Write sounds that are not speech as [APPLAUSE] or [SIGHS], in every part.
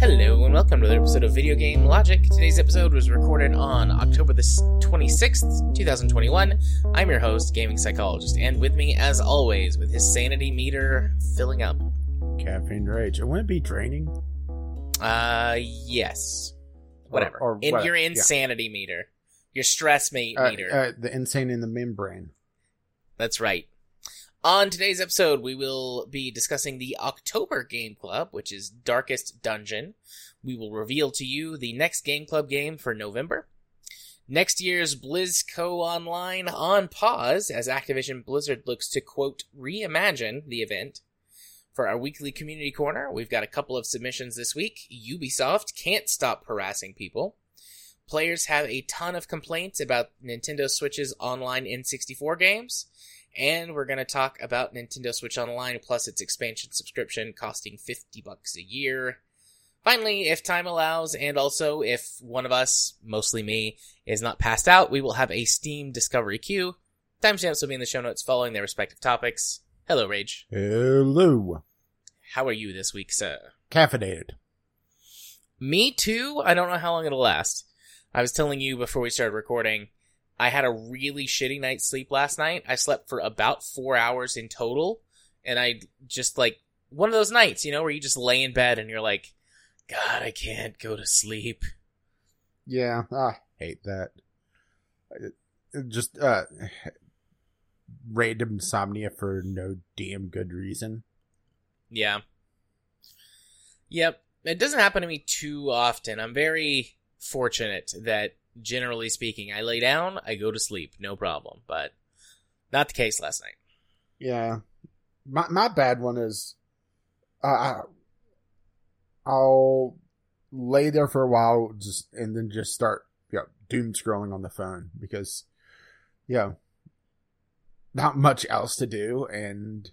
Hello and welcome to another episode of Video Game Logic. Today's episode was recorded on October the 26th, 2021. I'm your host, Gaming Psychologist, and with me, as always, with his sanity meter filling up. Caffeine rage. It wouldn't be draining. Uh, yes. Whatever. Or, or in your yeah. insanity meter. Your stress ma- Uh, meter. uh, the insane in the membrane. That's right. On today's episode, we will be discussing the October Game Club, which is Darkest Dungeon. We will reveal to you the next Game Club game for November. Next year's BlizzCon Online on pause as Activision Blizzard looks to quote reimagine the event. For our weekly community corner, we've got a couple of submissions this week. Ubisoft can't stop harassing people. Players have a ton of complaints about Nintendo Switch's online N64 games. And we're going to talk about Nintendo Switch Online plus its expansion subscription costing 50 bucks a year. Finally, if time allows, and also if one of us, mostly me, is not passed out, we will have a Steam Discovery queue. Timestamps will be in the show notes following their respective topics. Hello, Rage. Hello. How are you this week, sir? Caffeinated. Me too. I don't know how long it'll last. I was telling you before we started recording, I had a really shitty night's sleep last night. I slept for about four hours in total, and I just like one of those nights, you know, where you just lay in bed and you're like, God, I can't go to sleep. Yeah, I hate that. Just uh, random insomnia for no damn good reason. Yeah. Yep. It doesn't happen to me too often. I'm very fortunate that, generally speaking, I lay down, I go to sleep, no problem. But not the case last night. Yeah, my my bad one is, uh, I'll lay there for a while, just and then just start, you know, doom scrolling on the phone because, you know, not much else to do, and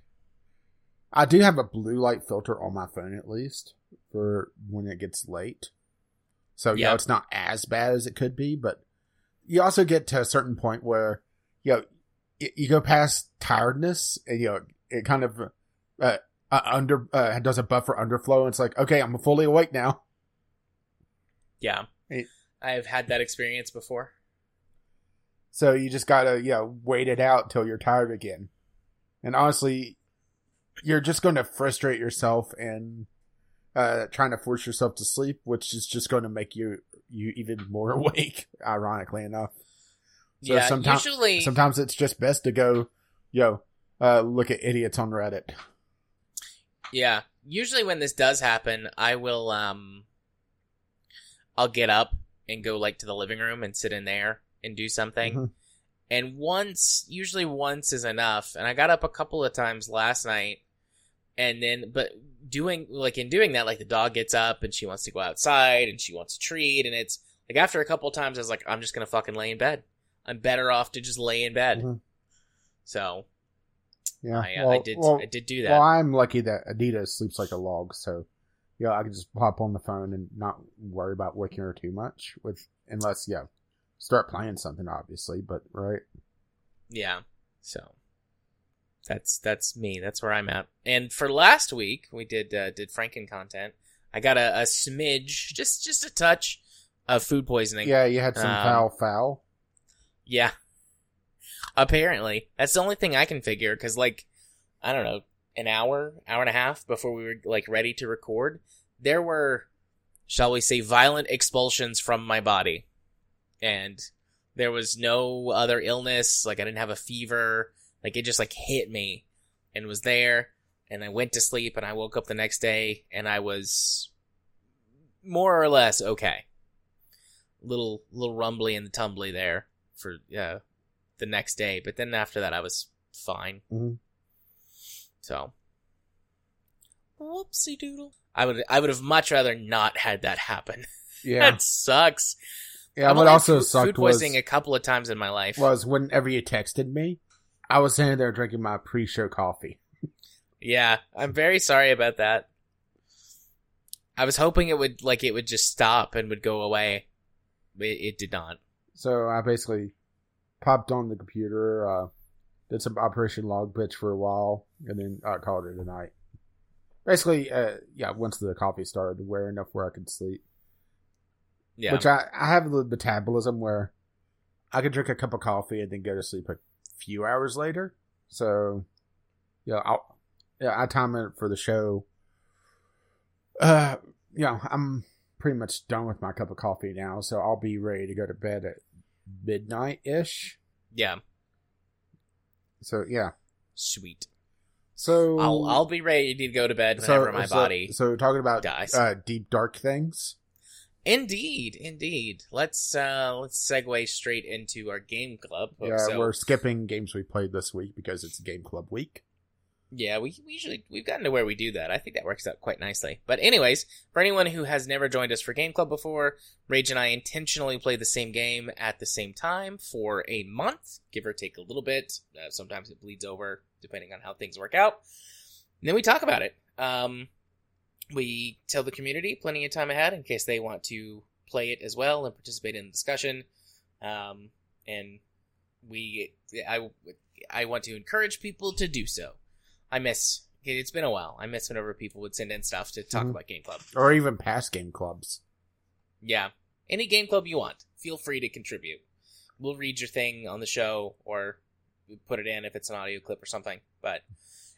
I do have a blue light filter on my phone at least for when it gets late. So yeah, Yeah. it's not as bad as it could be, but you also get to a certain point where you know you go past tiredness and you know it kind of uh, uh under uh, does a buffer underflow and it's like okay i'm fully awake now Yeah. It- I've had that experience before. so you just gotta you know wait it out till you're tired again and honestly you're just going to frustrate yourself and uh trying to force yourself to sleep which is just going to make you you even more [LAUGHS] awake ironically enough So yeah, sometimes- usually sometimes it's just best to go yo uh look at idiots on reddit Yeah. Usually when this does happen, I will um I'll get up and go like to the living room and sit in there and do something. Mhm. And once usually once is enough. And I got up a couple of times last night and then but doing like in doing that like the dog gets up and she wants to go outside and she wants a treat and it's like after a couple of times I was like I'm just going to fucking lay in bed. I'm better off to just lay in bed. Mhm. So, yeah I, uh, well, I did well, I did do that. well i'm lucky that Adita sleeps like a log so yeah i can just hop on the phone and not worry about waking her too much with unless yeah start playing something obviously but right Yeah. So that's that's me. That's where I'm at. And for last week, we did uh, did Franken content. I got a, a smidge, just just a touch of food poisoning. yeah you had some Um, foul foul Yeah. Apparently, that's the only thing I can figure. Because like, I don't know, an hour, hour and a half before we were like ready to record, there were, shall we say, violent expulsions from my body, and there was no other illness. Like I didn't have a fever. Like it just like hit me, and was there. And I went to sleep, and I woke up the next day, and I was more or less okay. Little little rumbly and tumbly there for uh, the next day, but then after that, I was fine. Mhm. So, whoopsie doodle. I would I would have much rather not had that happen. [LAUGHS] yeah that sucks. yeah I've what also food, sucked food was poisoning a couple of times in my life. was whenever you texted me i was sitting there drinking my pre-show coffee yeah, I'm very sorry about that. I was hoping it would like it would just stop and would go away. it, it did not. So I basically popped on the computer, uh, did some Operation Log Bitch for a while, and then uh, called it a night. Basically, uh, yeah, once the coffee started wearing enough where I could sleep. Yeah. Which I, I have the metabolism where I could drink a cup of coffee and then go to sleep few hours later. So, yeah, I'll, yeah, I time it for the show. Uh, yeah, I'm pretty much done with my cup of coffee now, so I'll be ready to go to bed at midnight ish. yeah. So yeah, Sweet. so I'll I'll be ready to go to bed so- whenever my so- body So talking about dies. uh, deep dark things. Indeed, indeed. Let's uh let's segue straight into our game club. Yeah, so, we're skipping games we played this week because it's game club week. yeah, we, we usually we've gotten to where we do that. I think that works out quite nicely. But anyways, for anyone who has never joined us for game club before, Rage and I intentionally play the same game at the same time for a month, give or take a little bit. Uh, sometimes it bleeds over depending on how things work out. And then we talk about it. Um, we tell the community plenty of time ahead in case they want to play it as well and participate in the discussion. Um, and we, I, I want to encourage people to do so. I miss. It's been a while. I miss whenever people would send in stuff to talk Mhm. about Game Club. or even past game clubs. Yeah, any Game Club you want, feel free to contribute. We'll read your thing on the show or put it in if it's an audio clip or something. But,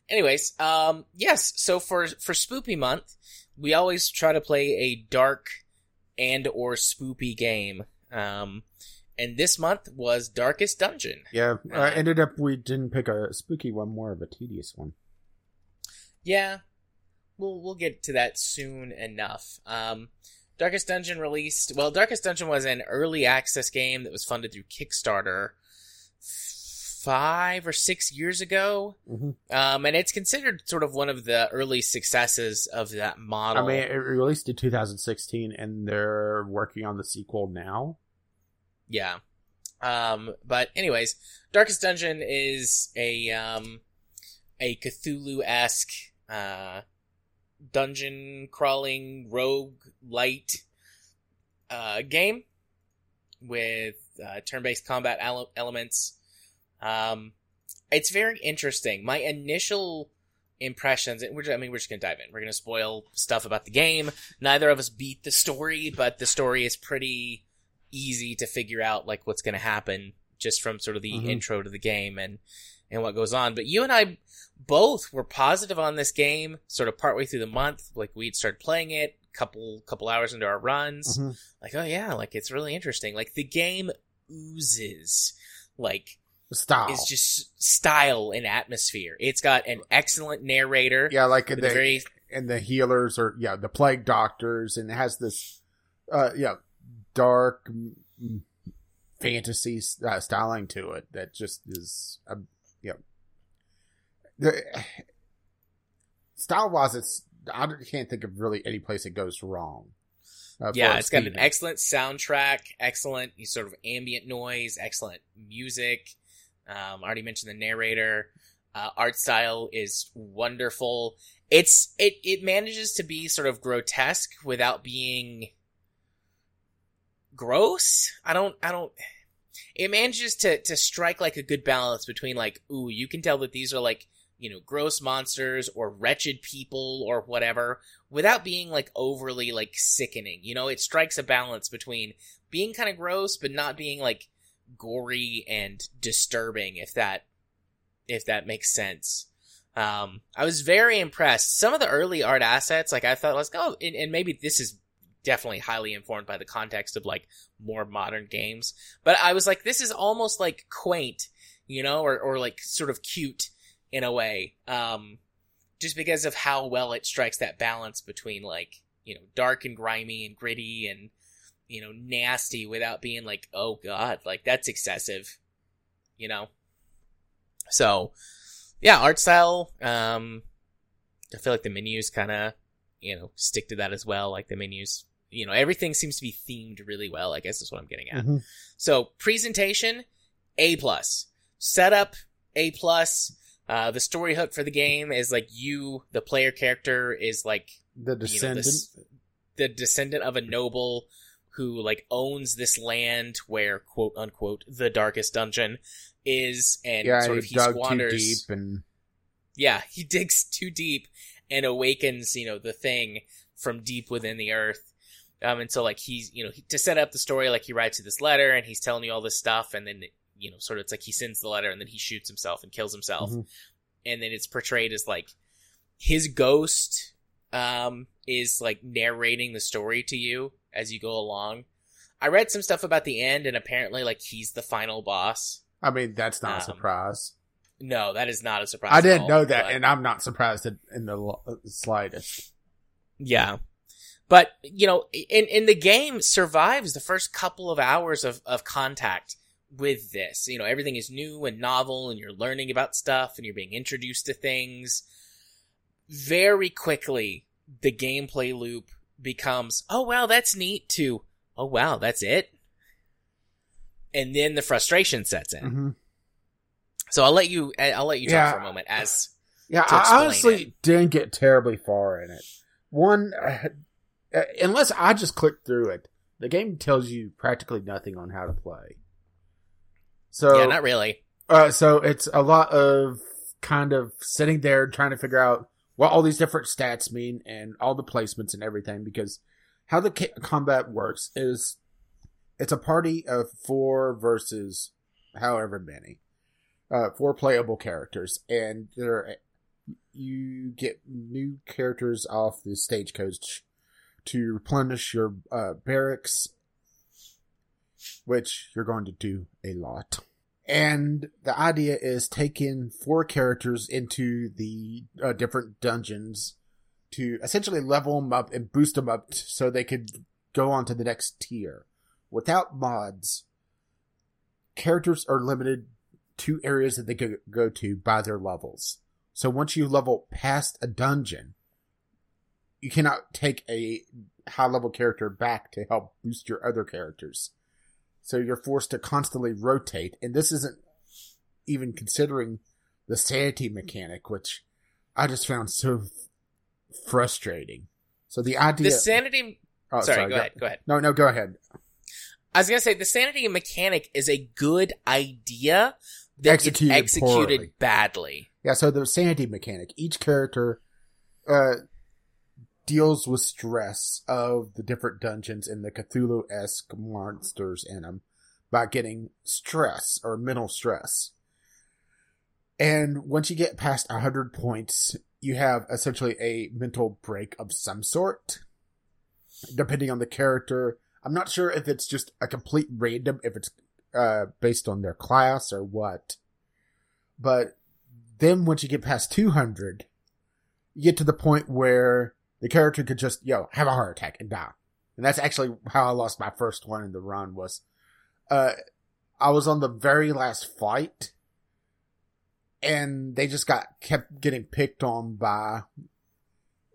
anyways, um, yes. So for for Spoopy month, we always try to play a dark and or spoopy game. Um, and this month was Darkest Dungeon. Yeah, uh, Uh, ended up we didn't pick a spooky one, more of a tedious one. Yeah, we'll we'll get to that soon enough. Um, Darkest Dungeon released. Well, Darkest Dungeon was an early access game that was funded through Kickstarter five or six years ago, hmm um, and it's considered sort of one of the early successes of that model. I mean, it released in 2016, and they're working on the sequel now. Yeah. Um, but anyways, Darkest Dungeon is a um a Cthulhu esque uh dungeon crawling rogue light uh game with uh, turn based combat ele- elements. Um, it's very interesting. My initial impressions, and we're ju- I mean we're just gonna dive in. We're gonna spoil stuff about the game. Neither of us beat the story, but the story is pretty easy to figure out like what's going to happen just from sort of the Mhm. intro to the game and and what goes on. But you and I both were positive on this game sort of partway through the month. Like we'd started playing it couple couple hours into our runs. Mhm. Like oh yeah, like it's really interesting. Like the game oozes like Style. it's just style and atmosphere. It's got an excellent narrator. yeah, like with the very and the healers or yeah the plague doctors, and it has this uh yeah dark fantasy uh, styling to it that just is uh, yeah. The style wise, it's I can't think of really any place it goes wrong. uh, yeah, it's got an excellent soundtrack, excellent sort of ambient noise, excellent music. Um, I already mentioned the narrator. Uh, art style is wonderful. It's it it manages to be sort of grotesque without being gross. I don't I don't. It manages to to strike like a good balance between like ooh you can tell that these are like you know gross monsters or wretched people or whatever without being like overly like sickening. You know, it strikes a balance between being kind of gross but not being like gory and disturbing if that if that makes sense. Um, I was very impressed. Some of the early art assets, like I thought, let's go, and, and maybe this is definitely highly informed by the context of like more modern games. But I was like, this is almost like quaint, you know, or or like sort of cute in a way. Um, just because of how well it strikes that balance between like you know dark and grimy and gritty and you know nasty without being like oh god like that's excessive you know so yeah art style um i feel like the menus kind of you know stick to that as well like the menus you know everything seems to be themed really well i guess is what i'm getting at Mhm. so presentation, A plus. Setup, A plus. Uh, the story hook for the game is like you, the player character, is like the you know, descendant. the descendant of a noble who like owns this land where quote unquote the darkest dungeon is, and yeah, sort he of he dug squanders. and Yeah, he [LAUGHS] digs too deep and awakens, you know, the thing from deep within the earth. Um, and so like he's, you know, he, to set up the story, like he writes you this letter and he's telling you all this stuff, and then you know, sort of it's like he sends the letter and then he shoots himself and kills himself, Mhm. and then it's portrayed as like his ghost, um, is like narrating the story to you as you go along. I read some stuff about the end, and apparently, like he's the final boss. I mean that's not a Um, surprise. No, that is not a surprise. I didn't all, know that, but- and I'm not surprised in, in the slightest. Yeah. But, you know, in, in the game survives the first couple of hours of, of contact with this. You know, everything is new and novel and you're learning about stuff and you're being introduced to things. Very quickly, the gameplay loop becomes, oh wow, that's neat to, oh wow, that's it. And then the frustration sets in. hmm So I'll let you, I'll let you talk for a moment as, Yeah, I honestly it. didn't get terribly far in it. One, uh, unless I just clicked through it, the game tells you practically nothing on how to play. So, yeah, not really. uh, so it's a lot of kind of sitting there trying to figure out what all these different stats mean and all the placements and everything because how the ca- combat works is it's a party of four versus however many uh four playable characters and there you get new characters off the stagecoach to replenish your uh, barracks which you're going to do a lot and the idea is taking four characters into the uh, different dungeons to essentially level them up and boost them up so they could go on to the next tier. Without mods, characters are limited to areas that they go, go to by their levels. So once you level past a dungeon, you cannot take a high level character back to help boost your other characters. So you're forced to constantly rotate, and this isn't even considering the sanity mechanic, which I just found so frustrating. So the idea. The sanity, oh, sorry, go ahead, go ahead. No, no, go ahead. I was gonna say the sanity mechanic is a good idea that Executed executed badly. Yeah, so the sanity mechanic. Each character uh, deals with stress of the different dungeons and the Cthulhu esque monsters in them by getting stress or mental stress. And once you get past 100 points, you have essentially a mental break of some sort, depending on the character. I'm not sure if it's just a complete random, if it's uh, based on their class or what. But then once you get past 200, you get to the point where the character could just, yo, have a heart attack and die. And that's actually how I lost my first one in the run was, uh, I was on the very last fight and they just got, kept getting picked on by,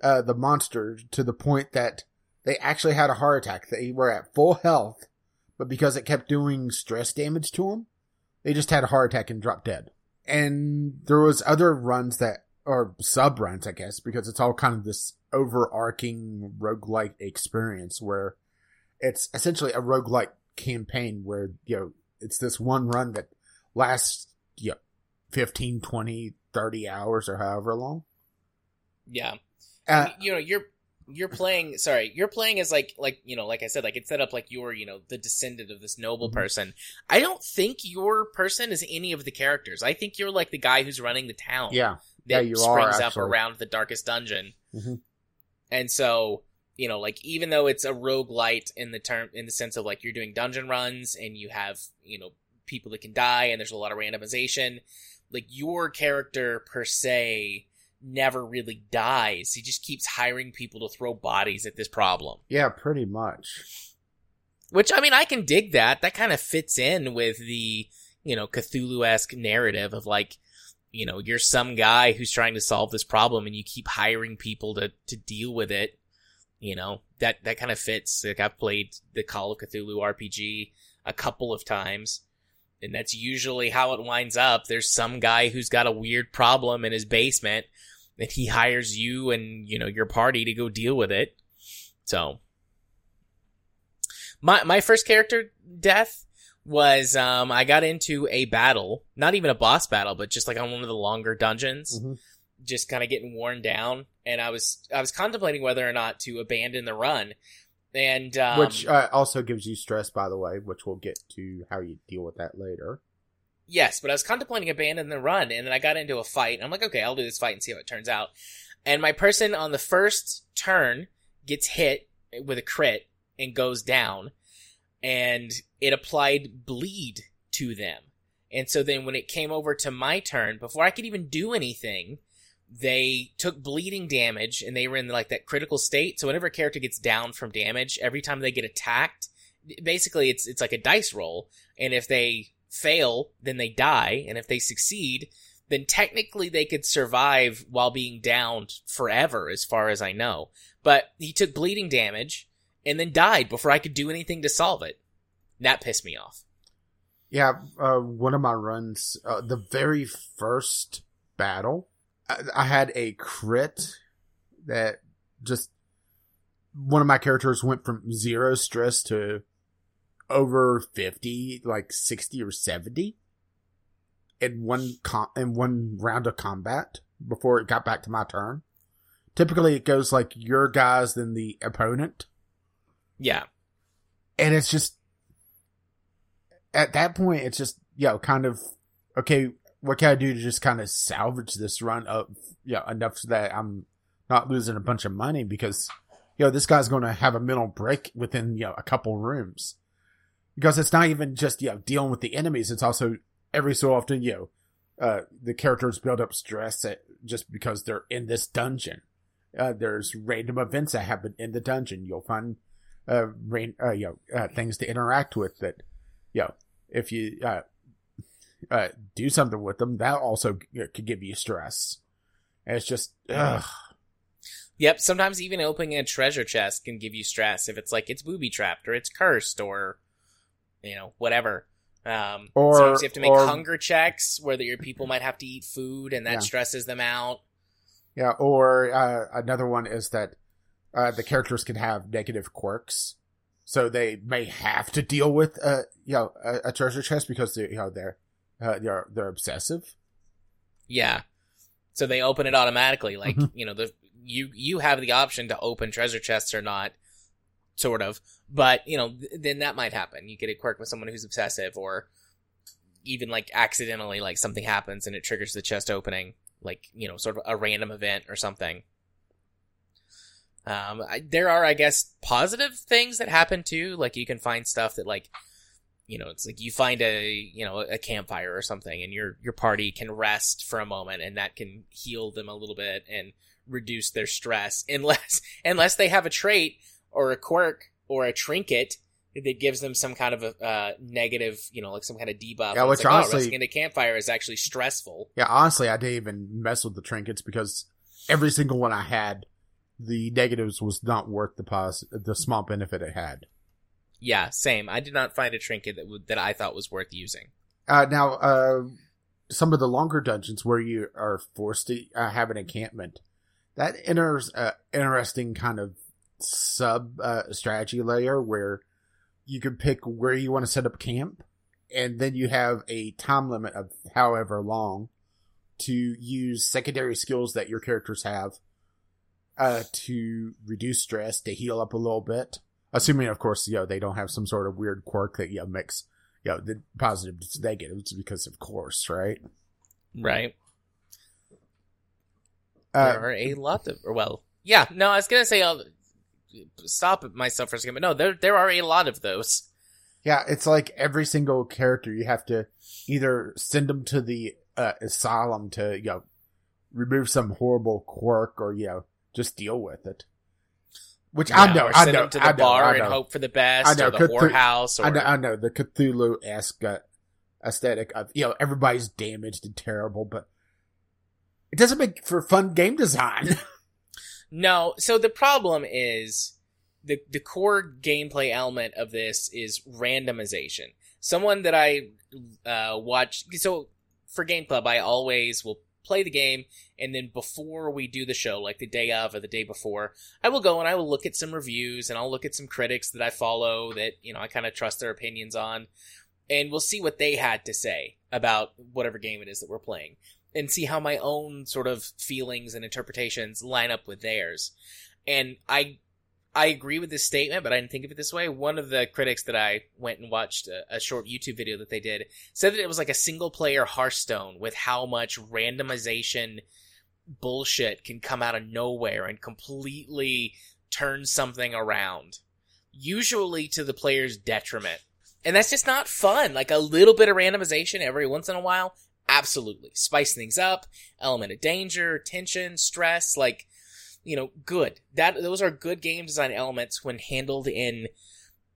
uh, the monster to the point that they actually had a heart attack. They were at full health, but because it kept doing stress damage to them, they just had a heart attack and dropped dead. And there was other runs that, or sub runs, I guess, because it's all kind of this overarching roguelike experience where it's essentially a roguelike campaign where, you know, it's this one run that lasts, you know, 15, 20, 30 hours or however long. Yeah, Uh, you know you're you're playing. Sorry, you're playing as like like you know like I said like it's set up like you're you know the descendant of this noble Mhm. person. I don't think your person is any of the characters. I think you're like the guy who's running the town. yeah. that Yeah, you are, springs up around the darkest dungeon. Mhm. And so, you know, like even though it's a roguelite in the term in the sense of like you're doing dungeon runs and you have, you know, people that can die and there's a lot of randomization, like your character per se never really dies. He just keeps hiring people to throw bodies at this problem. Yeah, pretty much. Which I mean, I can dig that. That kind of fits in with the, you know, Cthulhu-esque narrative of like, you know, you're some guy who's trying to solve this problem and you keep hiring people to, to deal with it. You know, that, that kind of fits. Like I've played the Call of Cthulhu RPG a couple of times and that's usually how it winds up. There's some guy who's got a weird problem in his basement and he hires you and, you know, your party to go deal with it. So, My my first character death was um I got into a battle, not even a boss battle, but just like on one of the longer dungeons, Mhm. just kind of getting worn down, and I was I was contemplating whether or not to abandon the run, and um, which uh, also gives you stress, by the way, which we'll get to how you deal with that later. Yes, but I was contemplating abandoning the run, and then I got into a fight. And I'm like, okay, I'll do this fight and see how it turns out. And my person on the first turn gets hit with a crit and goes down, and it applied bleed to them. And so then when it came over to my turn, before I could even do anything, they took bleeding damage and they were in like that critical state. So whenever a character gets down from damage, every time they get attacked, basically it's it's like a dice roll. And if they fail, then they die. And if they succeed, then technically they could survive while being downed forever, as far as I know. But he took bleeding damage and then died before I could do anything to solve it. That pissed me off. Yeah, uh, one of my runs, uh, the very first battle, I, I had a crit that just one of my characters went from zero stress to over 50, like 60 or 70 in one com- in one round of combat before it got back to my turn. Typically it goes like your guys then the opponent Yeah. and it's just at that point it's just you know kind of okay what can i do to just kind of salvage this run up you know enough so that i'm not losing a bunch of money because you know this guy's going to have a mental break within you know a couple rooms. Because it's not even just you know dealing with the enemies. It's also every so often you know uh the characters build up stress at, just because they're in this dungeon. Uh there's random events that happen in the dungeon. You'll find uh, rain, uh, you know, uh, things to interact with that, you know, if you, uh, uh, do something with them, that also you know, could give you stress. And it's just, ugh. Yep, sometimes even opening a treasure chest can give you stress if it's like it's booby trapped or it's cursed or you know, whatever. Um Or- sometimes you have to make or- hunger checks where that your people might have to eat food and that Yeah. stresses them out. Yeah. Or, uh, another one is that, uh, the characters can have negative quirks. So they may have to deal with, uh, you know, a, a treasure chest because they, you know, they're, uh, they're, they're obsessive. Yeah. So they open it automatically like, Mhm. you know, the you you have the option to open treasure chests or not sort of. But, you know, th- then that might happen. You get a quirk with someone who's obsessive or even like accidentally like something happens and it triggers the chest opening like, you know, sort of a random event or something. Um, I, there are, I guess, positive things that happen too. Like you can find stuff that like, you know, it's like you find a, you know, a campfire or something and your, your party can rest for a moment and that can heal them a little bit and reduce their stress [LAUGHS] unless, unless they have a trait or a quirk or a trinket that gives them some kind of a, uh, negative, you know, like some kind of debuff. Yeah, which like, oh, honestly- resting in a campfire is actually stressful. Yeah, honestly, I didn't even mess with the trinkets because every single one I had, the negatives was not worth the pos- the small benefit it had. Yeah, same. I did not find a trinket that would, that I thought was worth using. Uh, now, uh, some of the longer dungeons where you are forced to uh, have an encampment, that enters a interesting kind of sub uh, strategy layer where you can pick where you want to set up camp, and then you have a time limit of however long to use secondary skills that your characters have uh, to reduce stress, to heal up a little bit. Assuming, of course, you know, they don't have some sort of weird quirk that, you know, makes, you know, the positives negatives because, of course, right? Right. Uh, there are a lot of, or well, yeah, no, I was gonna say, I'll stop myself for a second, but no, there, there are a lot of those. Yeah, it's like every single character you have to either send them to the uh, asylum to, you know, remove some horrible quirk or, you know, just deal with it. Which I know, I know, to the I know, bar I and know. hope for the best, I know, or the whorehouse, or I know, I know the Cthulhu-esque uh, aesthetic of, you know, everybody's damaged and terrible, but it doesn't make for fun game design. [LAUGHS] No, so the problem is the the core gameplay element of this is randomization. Someone that I uh watch so for Game Club I always will play the game, and then before we do the show, like the day of or the day before, I will go and I will look at some reviews and I'll look at some critics that I follow that, you know, I kind of trust their opinions on, and we'll see what they had to say about whatever game it is that we're playing, and see how my own sort of feelings and interpretations line up with theirs. And I I agree with this statement, but I didn't think of it this way. One of the critics that I went and watched a, a, short YouTube video that they did said that it was like a single player Hearthstone with how much randomization bullshit can come out of nowhere and completely turn something around, usually to the player's detriment. And that's just not fun. Like a little bit of randomization every once in a while, absolutely. Spice things up, element of danger, tension, stress, like you know, good. That those are good game design elements when handled in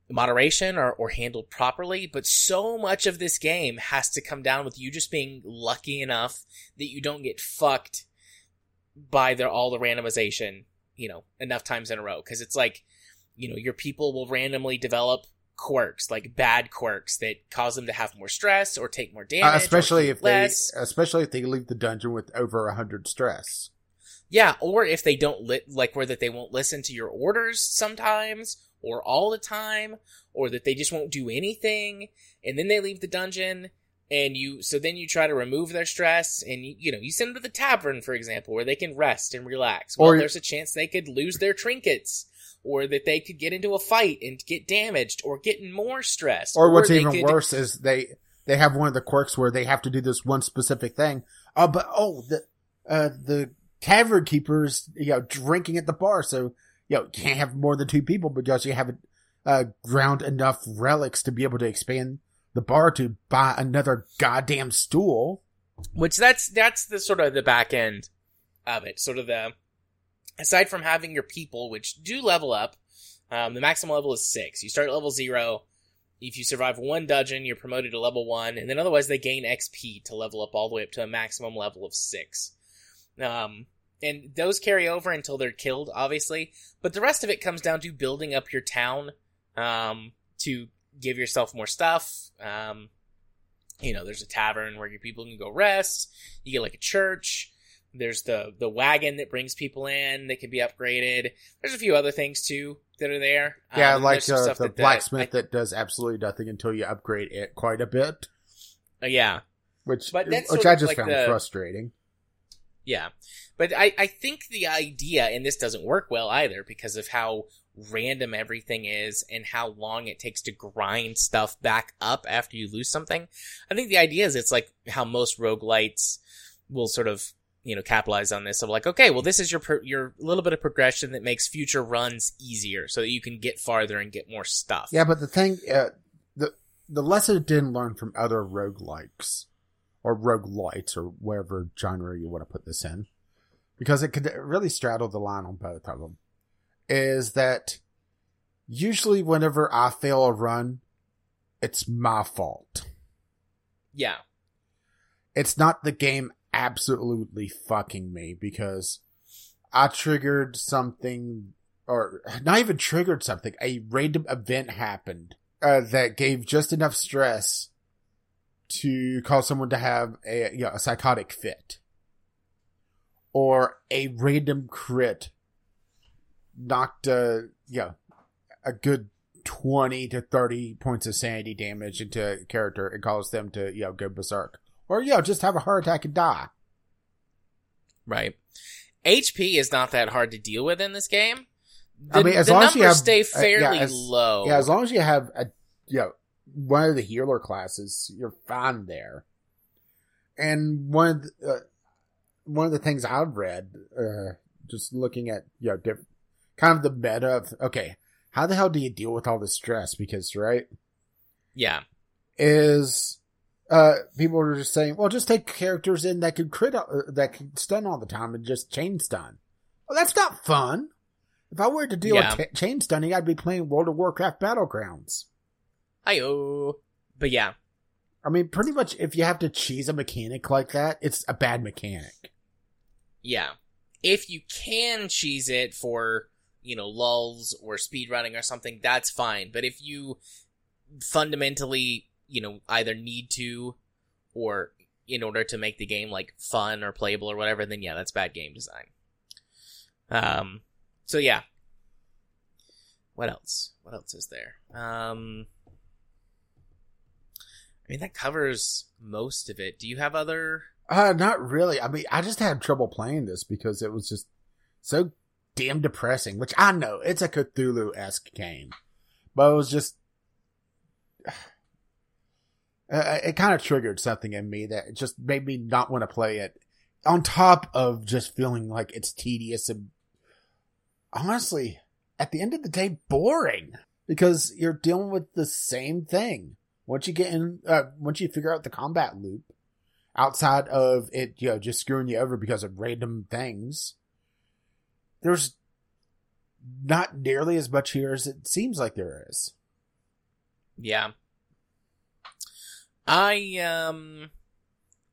moderation or, or handled properly, but so much of this game has to come down with you just being lucky enough that you don't get fucked by the, all the randomization, you know, enough times in a row. Cause it's like, you know, your people will randomly develop quirks, like bad quirks that cause them to have more stress or take more damage. Uh, especially if less. they, especially if they leave the dungeon with over a hundred stress. Yeah, or if they don't lit like where that they won't listen to your orders sometimes or all the time or that they just won't do anything and then they leave the dungeon and you so then you try to remove their stress and you, you know you send them to the tavern for example where they can rest and relax. Well or there's a chance they could lose their trinkets or that they could get into a fight and get damaged or get more stress or, or what's even could... worse is they they have one of the quirks where they have to do this one specific thing. Uh but oh the uh the tavern keepers, you know, drinking at the bar. So, you know, can't have more than two people because you haven't uh, ground enough relics to be able to expand the bar to buy another goddamn stool. Which that's that's the sort of the back end of it. Sort of the aside from having your people, which do level up, um, the maximum level is six. You start at level zero. If you survive one dungeon, you're promoted to level one, and then otherwise they gain XP to level up all the way up to a maximum level of six. Um, and those carry over until they're killed, obviously. But the rest of it comes down to building up your town um, to give yourself more stuff. Um, you know, there's a tavern where your people can go rest. You get like a church. There's the the wagon that brings people in that can be upgraded. There's a few other things too that are there. Yeah, um, like uh, the that, blacksmith that, I, that does absolutely nothing until you upgrade it quite a bit. Uh, yeah, which but which I just like found the, frustrating. Yeah. But I, I think the idea, and this doesn't work well either because of how random everything is and how long it takes to grind stuff back up after you lose something. I think the idea is it's like how most roguelites will sort of, you know, capitalize on this of like, okay, well, this is your, pro- your little bit of progression that makes future runs easier so that you can get farther and get more stuff. Yeah, but the thing, uh, the, the lesson it didn't learn from other roguelikes or roguelites or whatever genre you want to put this in, because it could really straddle the line on both of them, is that usually whenever I fail a run, it's my fault. Yeah. It's not the game absolutely fucking me because I triggered something or not even triggered something. A random event happened uh, that gave just enough stress to cause someone to have a you know, a psychotic fit. Or a random crit knocked a you know, a good 20 to 30 points of sanity damage into a character. And cause them to you know go berserk. Or you know just have a heart attack and die. Right. Hp is not that hard to deal with in this game. The, I mean, as long as you have, stay fairly uh, yeah, as, low. Yeah, as long as you have a you know, one of the healer classes, you're fine there. And one of the, uh, one of the things I've read, uh, just looking at you know, diff- kind of the meta of okay, how the hell do you deal with all this stress? Because right, yeah, is uh people are just saying, well, just take characters in that could crit uh, that could stun all the time and just chain stun. Well, that's not fun. If I were to deal yeah. with t- chain stunning, I'd be playing World of Warcraft Battlegrounds. Hiyo. But yeah. I mean, pretty much if you have to cheese a mechanic like that, it's a bad mechanic. Yeah. If you can cheese it for, you know, lulls or speedrunning or something, that's fine. But if you fundamentally, you know, either need to or in order to make the game like fun or playable or whatever, then yeah, that's bad game design. Um, so yeah. What else? What else is there? Um, I mean, that covers most of it. Do you have other? Uh, not really. I mean, I just had trouble playing this because it was just so damn depressing. Which I know it's a Cthulhu esque game, but it was just. [SIGHS] Uh, it kind of triggered something in me that just made me not want to play it. On top of just feeling like it's tedious and honestly, at the end of the day, boring because you're dealing with the same thing. Once you get in, uh, once you figure out the combat loop, outside of it, you know, just screwing you over because of random things, there's not nearly as much here as it seems like there is. Yeah. I um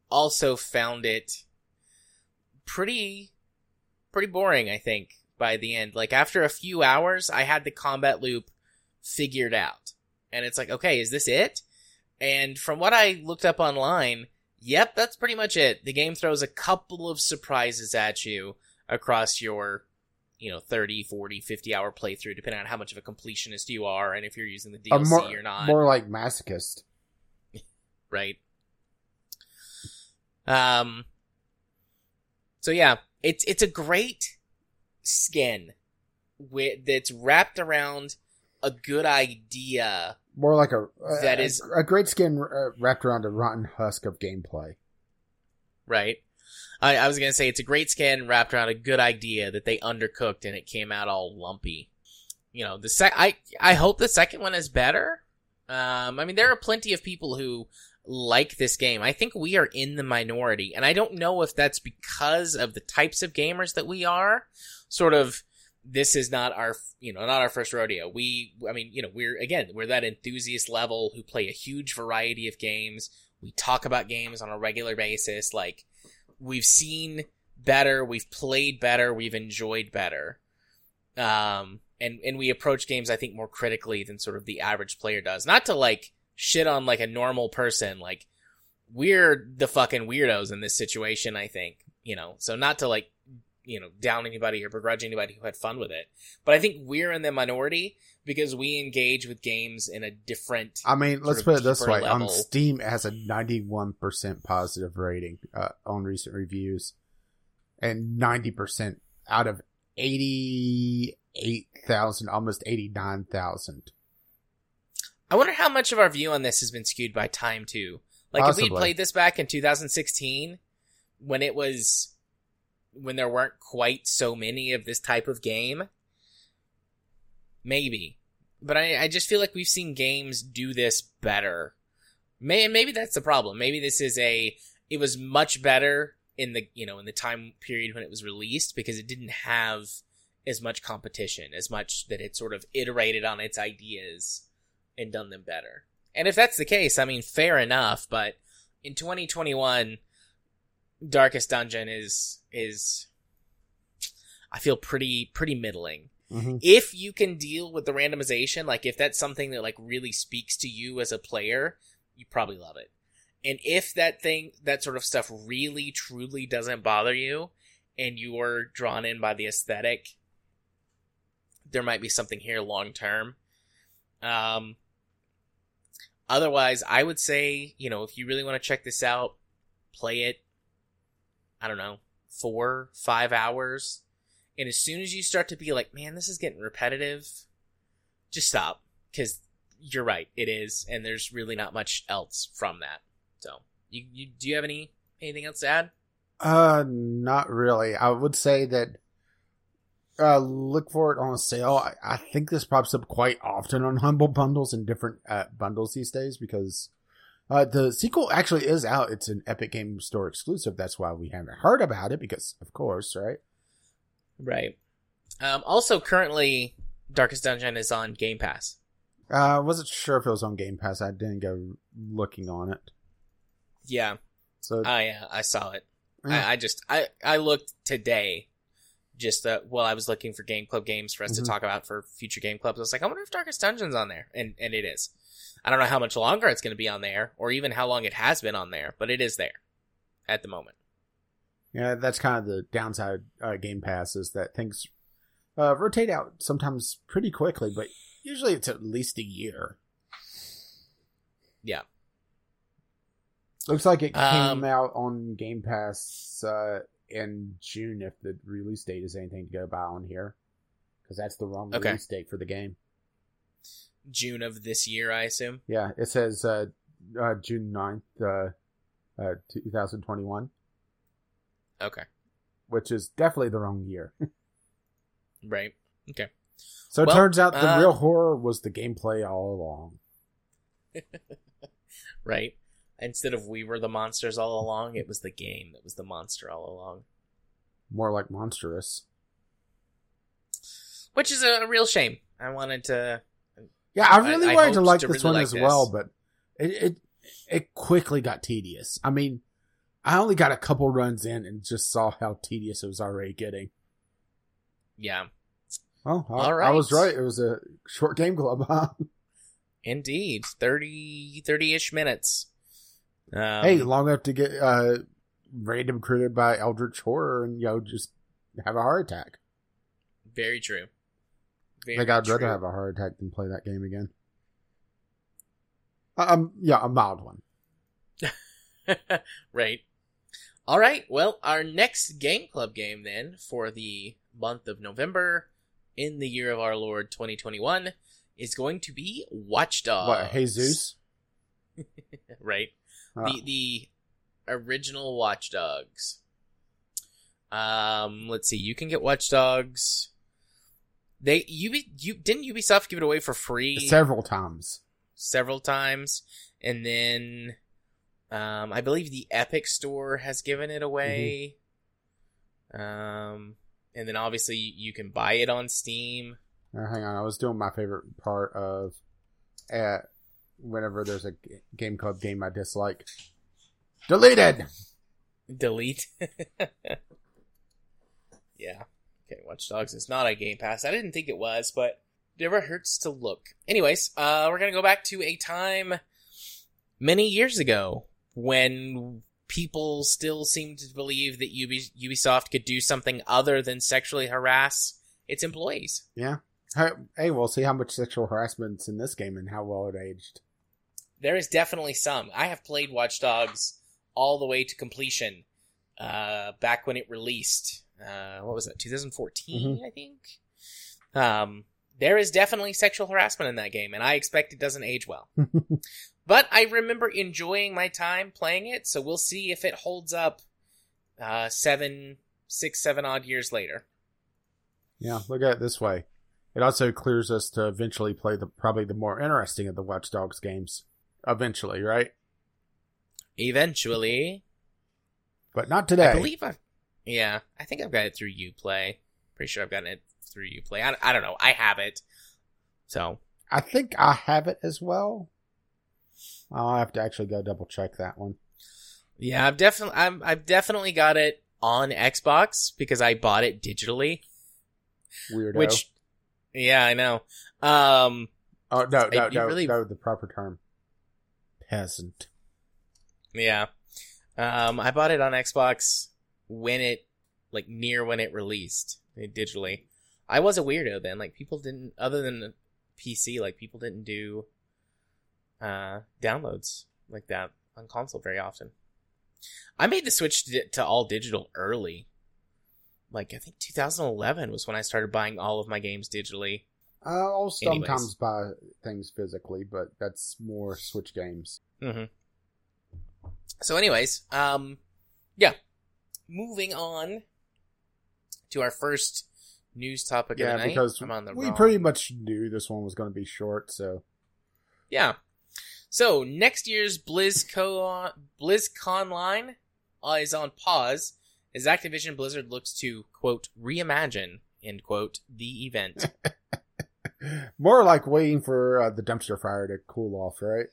also found it pretty pretty boring, I think, by the end. Like after a few hours, I had the combat loop figured out. And it's like, okay, is this it? And from what I looked up online, yep, that's pretty much it. The game throws a couple of surprises at you across your, you know, 30, 40, 50 hour playthrough, depending on how much of a completionist you are and if you're using the DLC more, or not. More like masochist. [LAUGHS] right? Um. So yeah, it's it's a great skin with that's wrapped around a good idea. More like a That a- is- a, great skin uh, wrapped around a rotten husk of gameplay. Right. I, I was gonna say it's a great skin wrapped around a good idea that they undercooked and it came out all lumpy. You know, the sec I I hope the second one is better. Um, I mean, there are plenty of people who like this game. I think we are in the minority, and I don't know if that's because of the types of gamers that we are. Sort of, this is not our, you know, not our first rodeo. We, I mean, you know, we're again, we're that enthusiast level who play a huge variety of games. We talk about games on a regular basis. Like, we've seen better, we've played better, we've enjoyed better. Um, and, and we approach games, I think, more critically than sort of the average player does. Not to like shit on like a normal person. Like, we're the fucking weirdos in this situation, I think, you know, so not to like, you know, down anybody or begrudge anybody who had fun with it. But I think we're in the minority because we engage with games in a different, I mean, let's put it this way: level. on Steam, it has a ninety-one percent positive rating uh, on recent reviews, and ninety percent out of eighty-eight thousand, almost eighty-nine thousand. I wonder how much of our view on this has been skewed by time too. Like if we Possibly. played this back in 2016, when it was when there weren't quite so many of this type of game, maybe. But I, I just feel like we've seen games do this better. May, maybe that's the problem. Maybe this is a it was much better in the you know in the time period when it was released because it didn't have as much competition, as much that it sort of iterated on its ideas and done them better. And if that's the case, I mean, fair enough. But in 2021, Darkest Dungeon is is I feel pretty pretty middling. Mm-hmm. If you can deal with the randomization, like if that's something that like really speaks to you as a player, you probably love it. And if that thing, that sort of stuff really truly doesn't bother you and you're drawn in by the aesthetic, there might be something here long term. Um, otherwise, I would say, you know, if you really want to check this out, play it, I don't know, four, five hours. And as soon as you start to be like, man, this is getting repetitive, just stop. Because you're right, it is. And there's really not much else from that. So, you, you do you have any anything else to add? Uh, not really. I would say that uh, look for it on sale. I, I think this pops up quite often on [LAUGHS] Humble Bundles and different uh, bundles these days because uh, the sequel actually is out. It's an Epic Game Store exclusive. That's why we haven't heard about it because, of course, right? Right. Um, also, currently, Darkest Dungeon is on Game Pass. Uh, I wasn't sure if it was on Game Pass. I didn't go looking on it. Yeah, So I uh, I saw it. Yeah. I, I just I I looked today, just uh, while I was looking for Game Club games for us Mhm. to talk about for future Game Clubs. I was like, I wonder if Darkest Dungeon's on there, and and it is. I don't know how much longer it's going to be on there, or even how long it has been on there, but it is there. at the moment. Yeah, that's kind of the downside uh, Game Pass is that things uh, rotate out sometimes pretty quickly, but usually it's at least a year. Yeah. Looks like it came Um, out on Game Pass uh, in June if the release date is anything to go by on here. Because that's the wrong Okay. release date for the game. June of this year, I assume. Yeah, it says uh, uh, June 9th, uh, uh, 2021, Okay. which is definitely the wrong year. [LAUGHS] Right. Okay. So it Well, turns out the uh, real horror was the gameplay all along. [LAUGHS] Right. Instead of we were the monsters all along, it was the game that was the monster all along. More like monstrous. Which is a, a real shame. I wanted to. Yeah, I I- really I wanted to like to this really one like as this. well, but it, it it quickly got tedious. I mean, I only got a couple runs in and just saw how tedious it was already getting. Yeah. Oh, I, All I was right. right. It was a short game club. [LAUGHS] Huh? Indeed. 30 ish minutes. Um, hey, long enough to get uh, random created by Eldritch Horror and you know just have a heart attack. Very true. Like I'd rather true. have a heart attack than play that game again. Um, yeah, a mild one. [LAUGHS] right. All right. Well, our next game club game then for the month of November in the year of our Lord 2021 is going to be Watch Dogs. what, Jesus? [LAUGHS] right. Uh, The the original Watch Dogs. Um, let's see. You can get Watch Dogs. They you you didn't Ubisoft give it away for free several times. several times, and then um, I believe the Epic Store has given it away. Um, and then obviously you can buy it on Steam. Uh, hang on, I was doing my favorite part of uh, whenever there's a g- game club game I dislike. Deleted. Delete. [LAUGHS] yeah. Okay, Watch Dogs is not a Game Pass. I didn't think it was, but it never hurts to look. Anyways, uh, we're gonna go back to a time many years ago when people still seemed to believe that Ubisoft could do something other than sexually harass its employees. Yeah. Hey, hey, we'll see how much sexual harassment's in this game and how well it aged. There is definitely some. I have played Watch Dogs all the way to completion. Uh, back when it released, uh, what was it, 2014, I think. Um, there is definitely sexual harassment in that game, and I expect it doesn't age well. [LAUGHS] but I remember enjoying my time playing it, so we'll see if it holds up. Uh, seven, six, seven odd years later. Yeah, look at it this way. It also clears us to eventually play the probably the more interesting of the Watch Dogs games. Eventually, right? Eventually, But not today. I believe I've. Yeah, I think I've got it through UPlay. Pretty sure I've gotten it through UPlay. I, I don't know. I have it. So, I think I have it as well. I'll have to actually go double check that one. yeah, I've definitely I'm, I've definitely got it on Xbox because I bought it digitally. Weirdo. Which, yeah, I know. Um, oh no, no, you no, really- no, the proper term. Peasant. yeah. Um, I bought it on Xbox when it, like, near when it released digitally. I was a weirdo then. Like, people didn't, other than PC, like, people didn't do, uh, downloads like that on console very often. I made the switch to, to all digital early. Like, I think 2011 was when I started buying all of my games digitally. I'll Anyways. sometimes buy things physically, but that's more Switch games. Mm-hmm. So, anyways, um, yeah, moving on to our first news topic of Yeah, the night. because I'm on the we wrong- pretty much knew this one was going to be short, so yeah. So next year's BlizzCon BlizzCon Online uh, is on pause as Activision Blizzard looks to quote reimagine end quote the event. [LAUGHS] more like waiting for uh, the dumpster fire to cool off, right?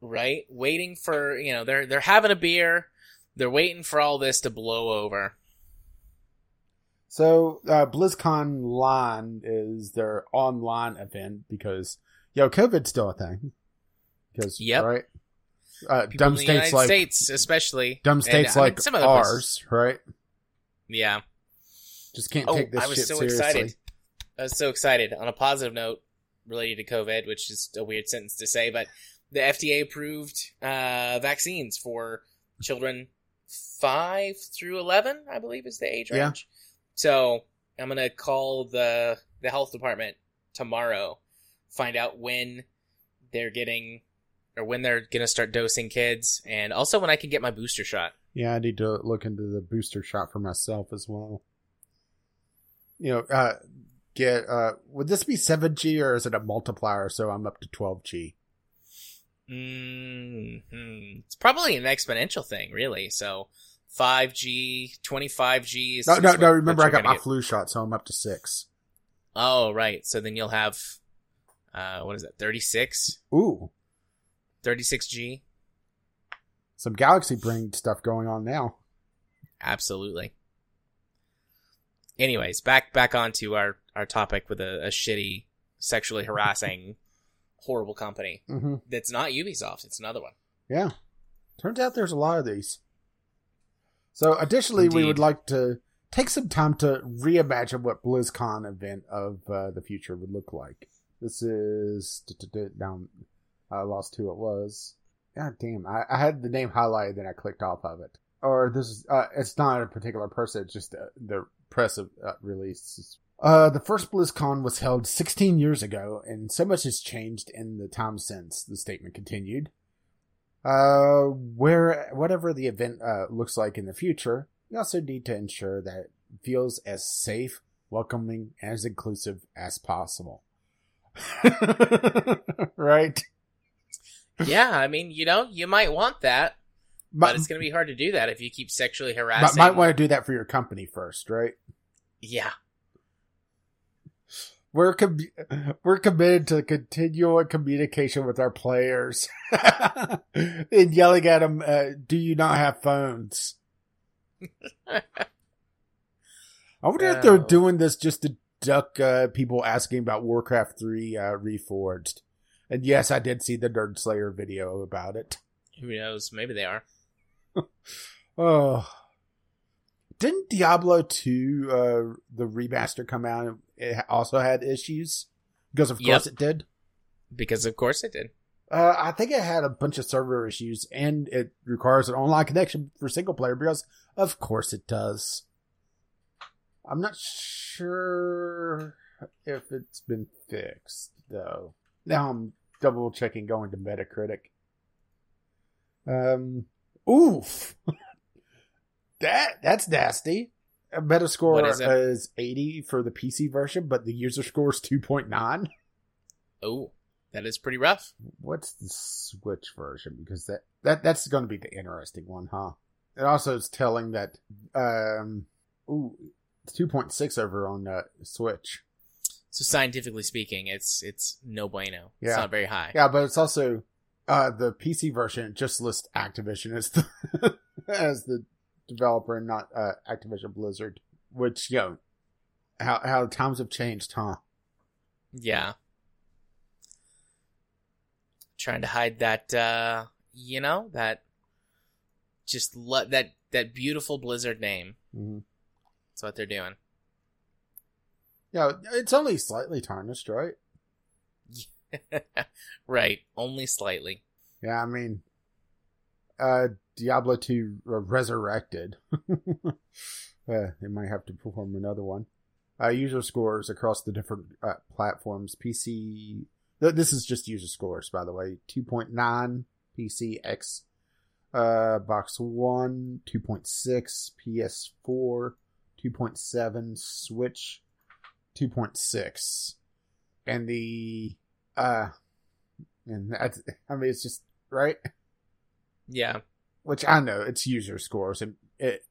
right? Waiting for you know they're they're having a beer, they're waiting for all this to blow over. So uh, BlizzCon Online is their online event because yo COVID's still a thing. Because Yep. right, Uh, dumb states like States, especially dumb and, states I mean, like some other ours, places. right? Yeah. Just can't Oh, take this shit. I was shit so seriously. excited. I was so excited. On a positive note, related to COVID, which is a weird sentence to say, but the FDA approved uh, vaccines for children five through eleven, I believe, is the age Yeah. range. So I'm gonna call the the health department tomorrow, find out when they're getting or when they're gonna start dosing kids, and also when I can get my booster shot. Yeah, I need to look into the booster shot for myself as well. You know, uh, get uh, would this be seven G or is it a multiplier? So I'm up to twelve G. hmm It's probably an exponential thing, really. So, 5G, 25G. Is No, no, no. Remember, I got my get. flu shot, so I'm up to six. Oh, right. So then you'll have, uh, what is that? 36, Ooh, 36G. some galaxy brain stuff going on now. Absolutely. Anyways, back back onto our our topic with a, a shitty, sexually harassing, horrible company. hmm That's not Ubisoft. It's another one. Yeah, turns out there's a lot of these. So, additionally, we would like to take some time to reimagine what BlizzCon event of uh, the future would look like. This is down. I lost who it was. God damn! I, I had the name highlighted, then I clicked off of it. Or this is. Uh, it's not a particular person. It's just uh, the press of, uh, release. Uh, the first BlizzCon was held 16 years ago, and so much has changed in the time since. The statement continued. Uh, where whatever the event uh, looks like in the future, we also need to ensure that it feels as safe, welcoming, and as inclusive as possible. [LAUGHS] right? yeah, I mean, you know, you might want that, but Might, it's going to be hard to do that if you keep sexually harassing. might want to do that for your company first, right? Yeah. We're com- we're committed to continual communication with our players [LAUGHS] and yelling at them. Uh, Do you not have phones? I wonder if they're Oh. doing this just to duck uh, people asking about Warcraft Three uh, Reforged. And yes, I did see the Nerd Slayer video about it. Who knows? Maybe they are. [LAUGHS] Oh, didn't Diablo Two uh, the remaster come out? and It also had issues because, of Yep. course, it did. Because of course it did. Uh, I think it had a bunch of server issues, and it requires an online connection for single player because, of course, it does. I'm not sure if it's been fixed though. Now I'm double checking going to Metacritic. Um, oof, [LAUGHS] that that's nasty. A Metascore is is 80 for the PC version, but the user score is 2.9. Oh, that is pretty rough. What's the Switch version? Because that, that that's going to be the interesting one, huh? It also is telling that um ooh it's 2.6 over on uh, Switch. So scientifically speaking, it's it's no bueno. It's Yeah. not very high. Yeah, but it's also uh the PC version just lists Activision as the [LAUGHS] as the developer and not uh Activision Blizzard, which you know how how times have changed, huh? Yeah. Trying to hide that uh you know, that just lo- that that beautiful Blizzard name. Mm-hmm. That's what they're doing. Yeah, it's only slightly tarnished, right? [LAUGHS] right, only slightly. Yeah, I mean, uh, Diablo 2 Resurrected. [LAUGHS] uh, they might have to perform another one. Uh, user scores across the different uh, platforms. PC. th- This is just user scores, by the way. 2.9 PC X, uh, Box One, 2.6 PS4, 2.7 Switch, 2.6, and the uh, and that's. I mean, it's just right Yeah. Which I know it's user scores, and it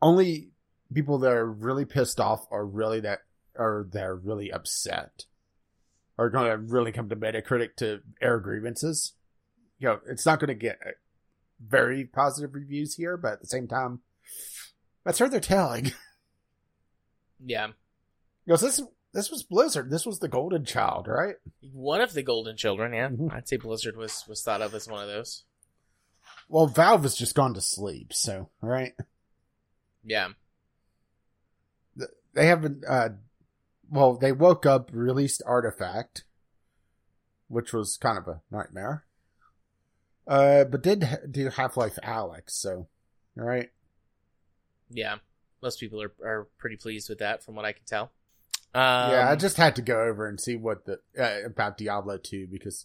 only people that are really pissed off are really that are that are really upset are going to really come to Metacritic to air grievances. You know, it's not going to get uh, very positive reviews here, but at the same time, that's what they're telling. [LAUGHS] Yeah. Because this this was Blizzard, this was the Golden Child, right? One of the golden children, yeah. Mhm. I'd say Blizzard was was thought of as one of those. Well, Valve has just gone to sleep, so right. Yeah. They haven't. Uh, well, they woke up, released Artifact, which was kind of a nightmare. Uh, but did ha- do Half Life Alyx, so all right. Yeah. Most people are, are pretty pleased with that, from what I can tell. Um, yeah, I just had to go over and see what the uh, about Diablo two because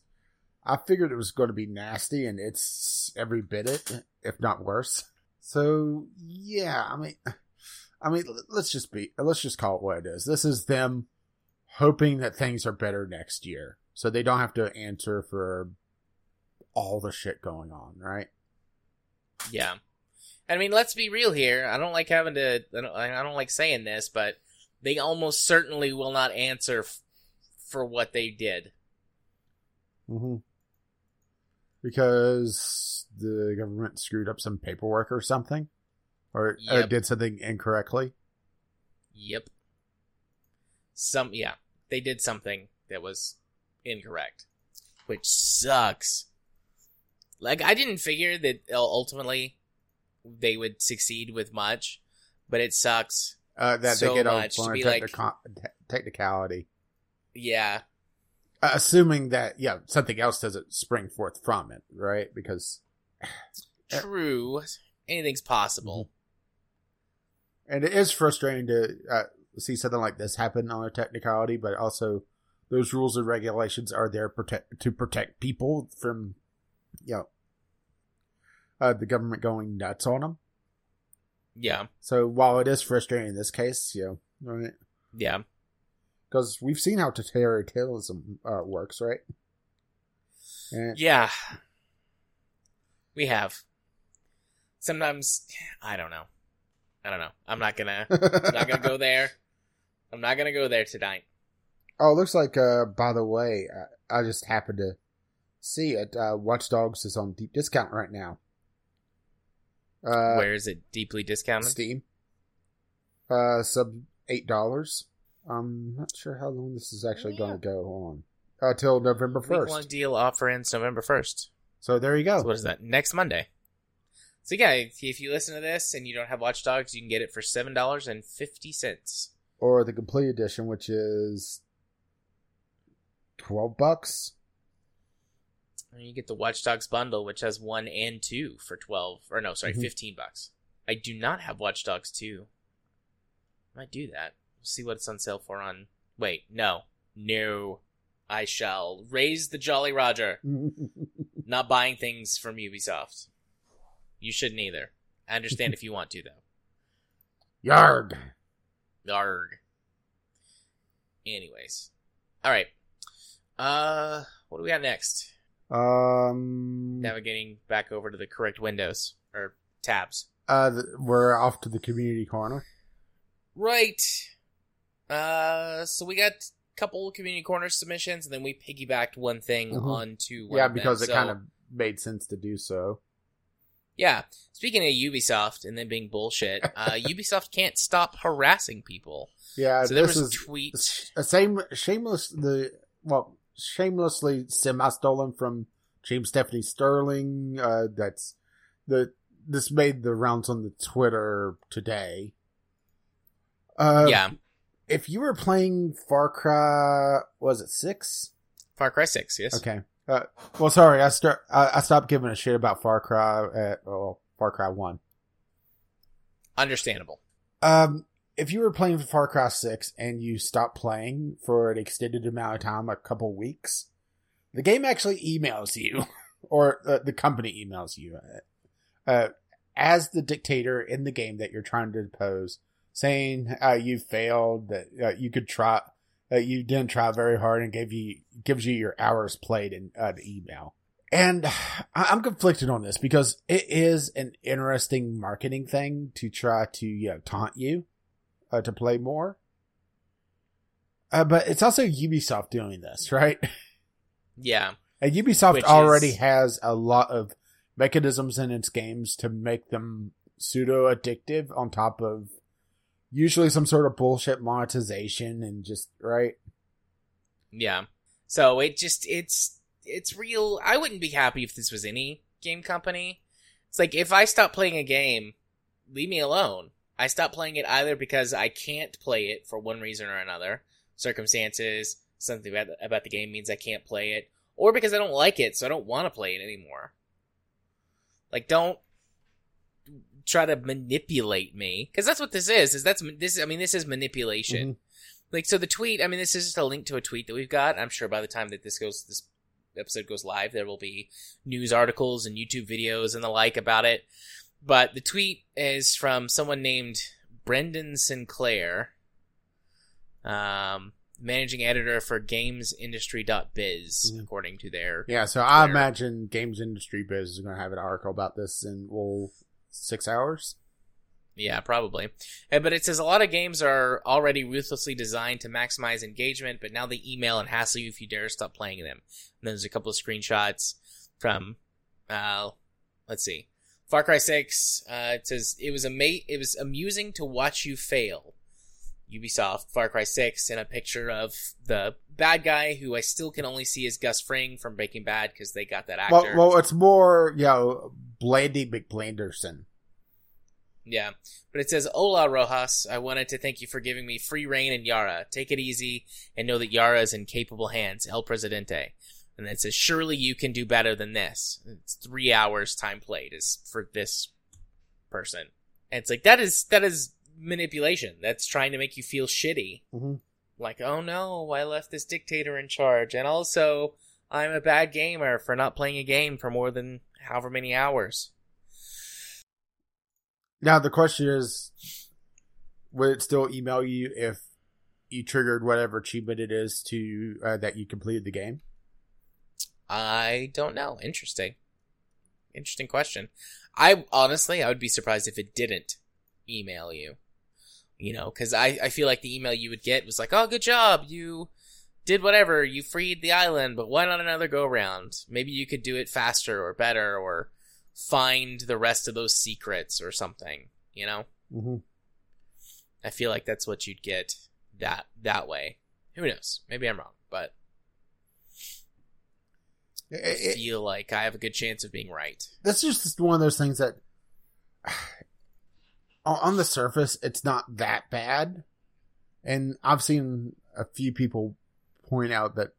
I figured it was going to be nasty, and it's every bit it, if not worse. So yeah, I mean, I mean, let's just be let's just call it what it is. This is them hoping that things are better next year, so they don't have to answer for all the shit going on, right? Yeah. And I mean, let's be real here. I don't like having to. I don't, I don't like saying this, but they almost certainly will not answer f- for what they did. Mm-hmm. Because the government screwed up some paperwork or something, or Yep. did something incorrectly. Yep. Some yeah, they did something that was incorrect, which sucks. Like I didn't figure that ultimately they would succeed with much, but it sucks. Uh, that So they get much on be like- technical- te- technicality. Yeah, assuming that yeah something else doesn't spring forth from it, right? Because [SIGHS] true. Anything's possible. and it is frustrating to uh, see something like this happen on a technicality, but also those rules and regulations are there protect to protect people from you know uh, the government going nuts on them. Yeah, So while it is frustrating in this case, you know, right? yeah, Because we've seen how totalitarianism uh, works, right? And yeah. We have. Sometimes I don't know. I don't know. I'm not gonna. I'm not gonna go [LAUGHS] there. I'm not gonna go there tonight. oh, it looks like. Uh, by the way, I, I just happened to see it. Uh, Watch Dogs is on deep discount right now. Uh, Where is it deeply discounted? Steam. Uh, sub eight dollars. I'm not sure how long this is actually Yeah. going to go on. Uh, till November Week one first. deal offer ends November first. So there you go. So what is that? Next Monday. So yeah, if if you listen to this and you don't have Watch Dogs, you can get it for seven dollars and fifty cents. or the complete edition, which is twelve bucks. And you get the Watch Dogs bundle, which has one and two for twelve, or no, sorry, Mhm. fifteen bucks. I do not have Watch Dogs two. Might do that. See what it's on sale for on. Wait, no, no. I shall raise the Jolly Roger. [LAUGHS] Not buying things from Ubisoft. You shouldn't either. I understand if you want to, though. Yarg. Yarg. Anyways. Alright. Uh, what do we got next? Um. Navigating back over to the correct windows. Or tabs. Uh, we're off to the community corner. Right. Uh, so we got a couple community corner submissions, and then we piggybacked one thing Mhm. onto one yeah, of them. because it So- kind of made sense to do so. Yeah. Speaking of Ubisoft and then being bullshit, uh, [LAUGHS] Ubisoft can't stop harassing people. Yeah, so there was is tweets. a same shameless the well shamelessly semi stolen from James Stephanie Sterling. Uh, that's the this made the rounds on the Twitter today. Uh, yeah. If you were playing Far Cry, was it six? Far Cry 6, yes. Okay. Uh, well, sorry, I start. I, I stopped giving a shit about Far Cry at well, Far Cry One. Understandable. Um, if you were playing Far Cry Six and you stopped playing for an extended amount of time, a couple weeks, the game actually emails you, [LAUGHS] or uh, the company emails you, uh, uh, as the dictator in the game that you're trying to depose, saying uh, you failed, that uh, you could try, that you didn't try very hard, and gave you gives you your hours played in uh, the email. And I'm conflicted on this because it is an interesting marketing thing to try to you know, taunt you uh, to play more. Uh, but it's also Ubisoft doing this, right? [LAUGHS] Yeah. And Ubisoft Which already is- has a lot of mechanisms in its games to make them pseudo addictive on top of usually some sort of bullshit monetization and just, right? Yeah. So it just it's it's real I wouldn't be happy if this was any game company. It's like if I stop playing a game, leave me alone. I stop playing it either because I can't play it for one reason or another, circumstances, something about the, about the game means I can't play it, or because I don't like it, so I don't want to play it anymore. Like, don't try to manipulate me because that's what this is. Is that's this? I mean, this is manipulation. Mhm. Like, so the tweet. I mean, this is just a link to a tweet that we've got. I'm sure by the time that this goes, this episode goes live, there will be news articles and YouTube videos and the like about it. But the tweet is from someone named Brendan Sinclair, um, managing editor for GamesIndustry.biz, Mhm. according to their Yeah, so I imagine Games Industry Biz is going to have an article about this in well six hours. Yeah, probably. But it says a lot of games are already ruthlessly designed to maximize engagement, but now they email and hassle you if you dare stop playing them. And there's a couple of screenshots from, uh, let's see, Far Cry Six. Uh, it says it was a ama- it was amusing to watch you fail. Ubisoft Far Cry Six, and a picture of the bad guy who I still can only see as Gus Fring from Breaking Bad because they got that actor. Well, well, it's more you know Blandy McBlanderson. Yeah. But it says, Hola, Rojas. I wanted to thank you for giving me free reign in Yara. Take it easy and know that Yara is in capable hands. El Presidente. And then it says, surely you can do better than this. It's three hours time played is for this person. And it's like, that is, that is manipulation. That's trying to make you feel shitty. Mhm. Like, oh no, I left this dictator in charge. And also, I'm a bad gamer for not playing a game for more than however many hours. Now the question is, would it still email you if you triggered whatever achievement it is to uh, that you completed the game? I don't know. Interesting. Interesting question. I honestly, I would be surprised if it didn't email you. You know, because I, I feel like the email you would get was like, oh, good job. You did whatever. You freed the island, but why not another go round? Maybe you could do it faster or better or find the rest of those secrets or something. You know? Mm-hmm. I feel like that's what you'd get that that way. Who knows? Maybe I'm wrong, but I feel like I have a good chance of being right. that's just one of those things that on- [SIGHS] on the surface it's not that bad and i've seen a few people point out that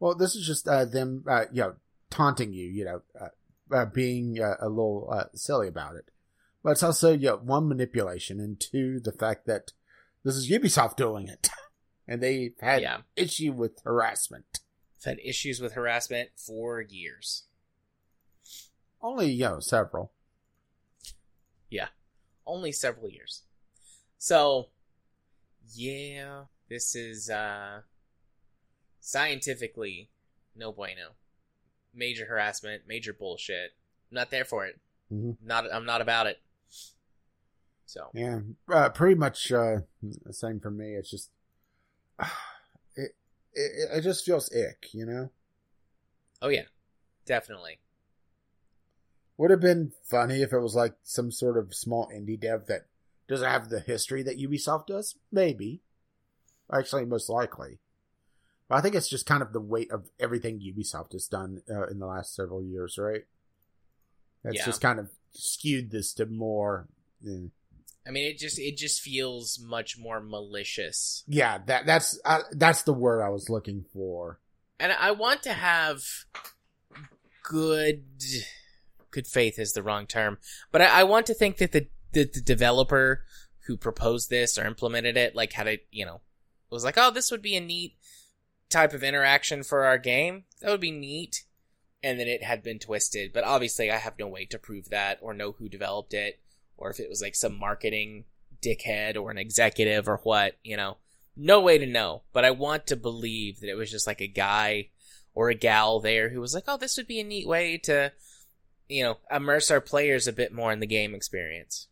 well this is just uh, them uh, you know taunting you you know uh, uh, being uh, a little uh, silly about it but it's also you know, one manipulation and two the fact that this is ubisoft doing it [LAUGHS] and they had Yeah. issue with harassment I've had issues with harassment for years. only you know several Yeah. Only several years. So, yeah, this is uh scientifically no bueno. Major harassment, major bullshit. I'm not there for it. Mhm. Not I'm not about it. So, Yeah, uh, pretty much uh, the same for me. It's just [SIGHS] it, it it just feels ick, you know. oh yeah. Definitely. Would have been funny if it was like some sort of small indie dev that doesn't have the history that Ubisoft does. Maybe, actually, most likely. But I think it's just kind of the weight of everything Ubisoft has done uh, in the last several years, right? That's Yeah. just kind of skewed this to more. eh. I mean, it just it just feels much more malicious. Yeah, that that's uh, that's the word I was looking for. and I want to have good good faith is the wrong term, but I, I want to think that the, the the developer who proposed this or implemented it like had a you know was like, oh, this would be a neat type of interaction for our game. That would be neat. And then it had been twisted, but obviously I have no way to prove that or know who developed it or if it was like some marketing dickhead or an executive or what, you know. No way to know, but I want to believe that it was just like a guy or a gal there who was like, "Oh, this would be a neat way to, you know, immerse our players a bit more in the game experience."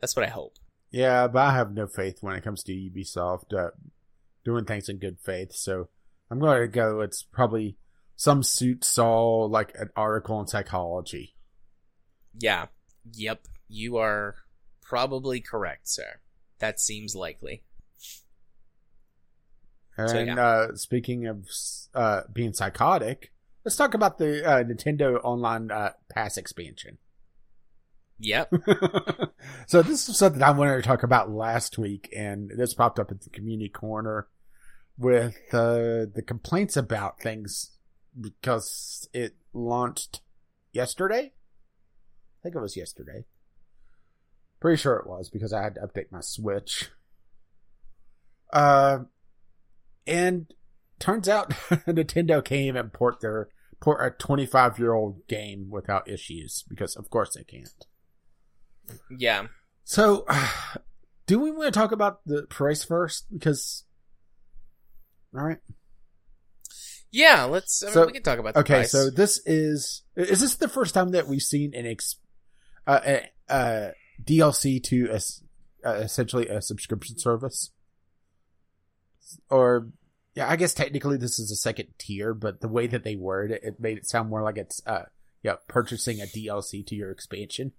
That's what I hope. Yeah, but I have no faith when it comes to Ubisoft uh, doing things in good faith. So I'm going to go. It's probably some suit saw like an article in psychology. Yeah. Yep. You are probably correct, sir. That seems likely. And So, yeah. uh, speaking of uh, being psychotic, let's talk about the uh, Nintendo Online uh, Pass expansion. Yep. [LAUGHS] so this is something I wanted to talk about last week, and this popped up at the community corner with uh, the complaints about things because it launched yesterday. I think it was yesterday. Pretty sure it was because I had to update my Switch. Uh, and turns out [LAUGHS] Nintendo can't even port their port a 25 year old game without issues because of course they can't. Yeah. So, [SIGHS] do we want to talk about the price first? Because, all right. Yeah, let's. I mean, So- we can talk about Okay, price. so this is is this the first time that we've seen an ex, uh, a, a DLC to a uh, essentially a subscription service, or yeah, I guess technically this is a second tier, but the way that they word it, it made it sound more like it's uh yeah purchasing a DLC to your expansion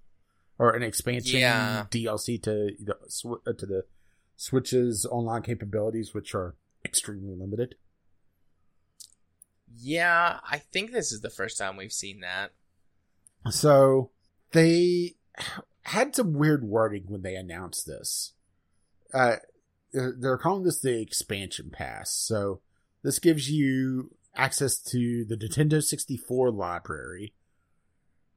or an expansion Yeah. DLC to the uh, to the Switch's online capabilities, which are extremely limited. yeah, I think this is the first time we've seen that. So they had some weird wording when they announced this. Uh, they're they're calling this the expansion pass. So this gives you access to the Nintendo 64 library,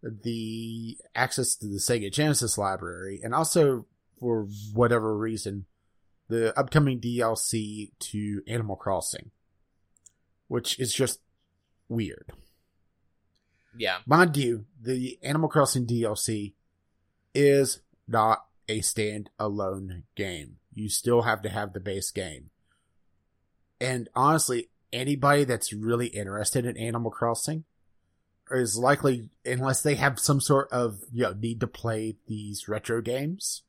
the access to the Sega Genesis library, and also for whatever reason, the upcoming DLC to Animal Crossing, which is just weird. Yeah. Mind you, the Animal Crossing DLC is not a standalone game. You still have to have the base game. And honestly, anybody that's really interested in Animal Crossing is likely, unless they have some sort of, you know, need to play these retro games,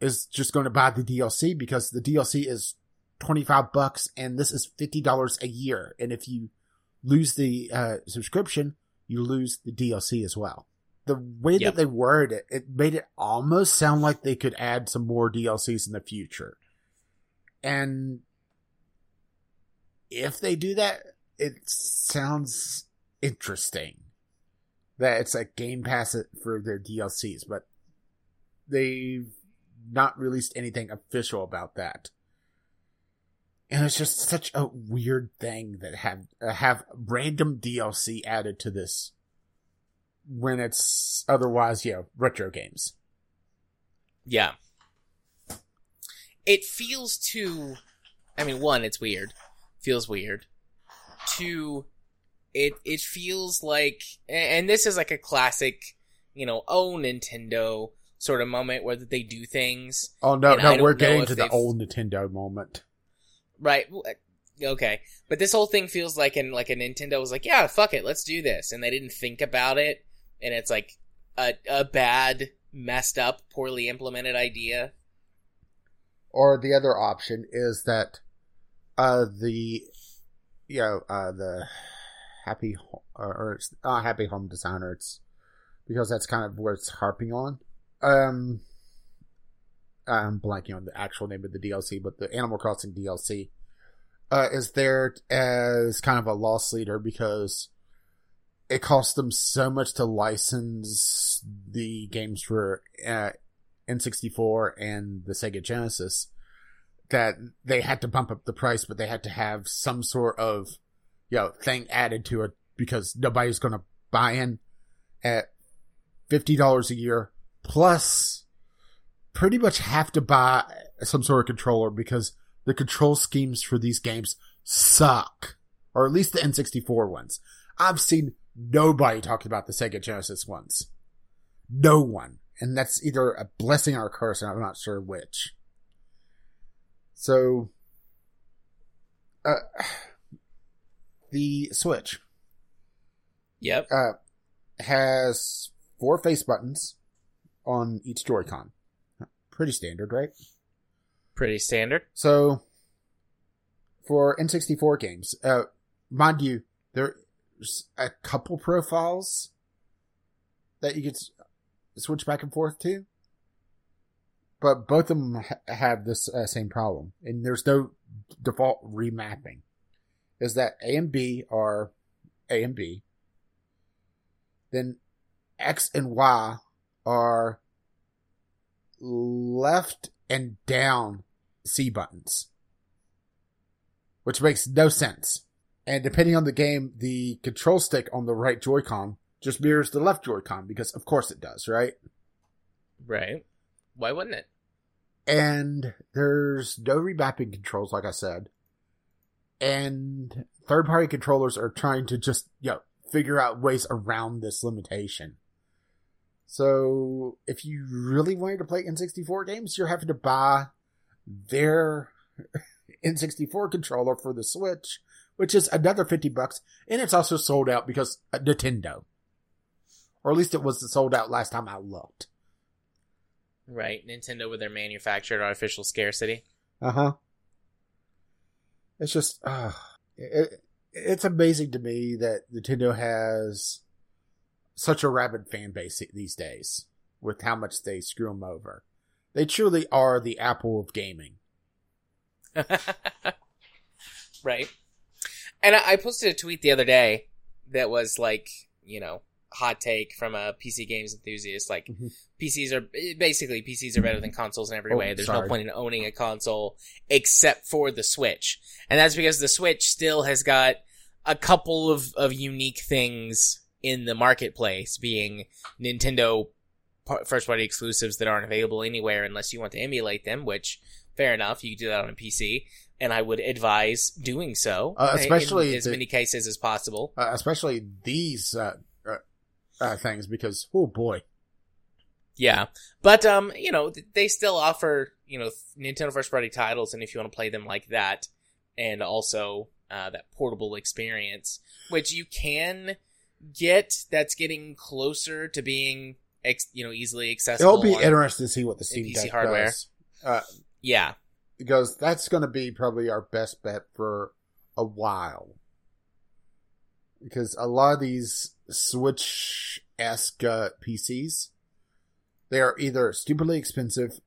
is just going to buy the DLC because the DLC is 25 bucks and this is $50 a year. And if you lose the uh, subscription, you lose the DLC as well. The way Yep. that they worded it, it made it almost sound like they could add some more DLCs in the future. And if they do that, it sounds interesting. That it's a game pass for their DLCs, but they've not released anything official about that. And it's just such a weird thing that have uh, have random DLC added to this when it's otherwise, know, retro games. Yeah. It feels too. I mean, one, it's weird. Feels weird. Two, it it feels like, and this is like a classic, you know, oh Nintendo sort of moment where they do things Oh no, no, we're getting to the old Nintendo moment. right. Okay, but this whole thing feels like an like a Nintendo was like, yeah, fuck it, let's do this, and they didn't think about it, and it's like a a bad, messed up, poorly implemented idea. Or the other option is that uh the you know uh the happy or, or it's not happy home designer it's because that's kind of where it's harping on um i'm blanking on the actual name of the dlc but the animal crossing dlc uh is there as kind of a loss leader because it costs them so much to license the games for uh, N64 and the Sega Genesis that they had to bump up the price, but they had to have some sort of, you know, thing added to it because nobody's going to buy in at $50 a year plus pretty much have to buy some sort of controller because the control schemes for these games suck. Or at least the N64 ones. I've seen nobody talk about the Sega Genesis ones. No one. And that's either a blessing or a curse, and I'm not sure which. So, uh, [SIGHS] the Switch Yep. uh, has four face buttons on each Joy-Con. Pretty standard, right? Pretty standard. So, for N64 games, uh, mind you, there's a couple profiles that you could switch back and forth to, but both of them ha- have this uh, same problem, and there's no default remapping. Is that A and B are A and B, then X and Y are left and down C buttons, which makes no sense. And depending on the game, the control stick on the right Joy-Con just mirrors the left Joy-Con because of course it does, right? Right. Why wouldn't it? And there's no remapping controls, like I said. And third party controllers are trying to just, you know, figure out ways around this limitation. So if you really wanted to play N64 games, you're having to buy their [LAUGHS] N64 controller for the Switch, which is another 50 bucks. And it's also sold out because Nintendo. Or at least it was sold out last time I looked. Right. Nintendo with their manufactured artificial scarcity. Uh huh. It's just, uh, it, it's amazing to me that Nintendo has such a rabid fan base these days with how much they screw them over. They truly are the Apple of gaming. [LAUGHS] right. And I posted a tweet the other day that was like, you know, hot take from a PC games enthusiast. Like Mhm. PCs are basically PCs are better than consoles in every Oh, way. There's sorry. no point in owning a console except for the Switch, and that's because the Switch still has got a couple of of unique things in the marketplace, being Nintendo first party exclusives that aren't available anywhere unless you want to emulate them. Which fair enough, you do that on a PC. And I would advise doing so, Uh, especially in as the- many cases as possible. Uh, especially these uh, uh, uh, things because, oh boy. Yeah, but um, you know, they still offer you know Nintendo first party titles, and if you want to play them like that, and also uh, that portable experience, which you can get, that's getting closer to being ex- you know easily accessible. It'll be interesting to see what the Steam PC Deck hardware. does. Uh, Yeah, because that's going to be probably our best bet for a while. Because a lot of these Switch esque uh, PCs, they are either stupidly expensive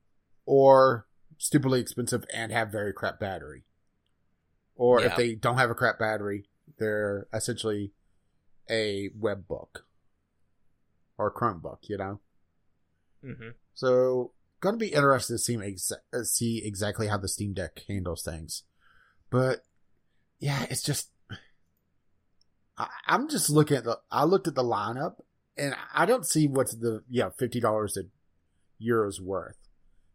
or stupidly expensive and have very crap battery. Or if they don't have a crap battery, they're essentially a web book or Chromebook, you know? hmm So, going to be interested to see, exa- uh, see exactly how the Steam Deck handles things. But, yeah, it's just. I, I'm just looking at the. I looked at the lineup, and I don't see what's the. Yeah, $50 a euros worth.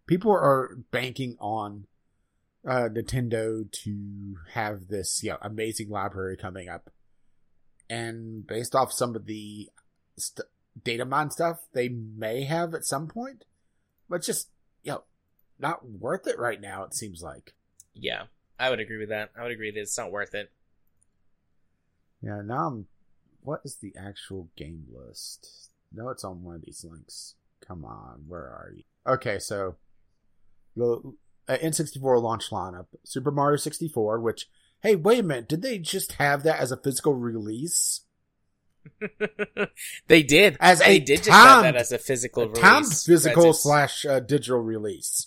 People are banking on uh, Nintendo to have this you know, amazing library coming up. And based off some of the st- data mine stuff they may have at some point, but just you know, not worth it right now. It seems like. yeah, I would agree with that. I would agree that it's not worth it. Yeah. Now I'm. What is the actual game list? No, it's on one of these links. Come on, where are you? Okay, so the uh, N64 launch lineup: Super Mario 64. Which, hey, wait a minute, did they just have that as a physical release? [LAUGHS] they did. As they a did just have that as a physical A release. physical slash uh, digital release.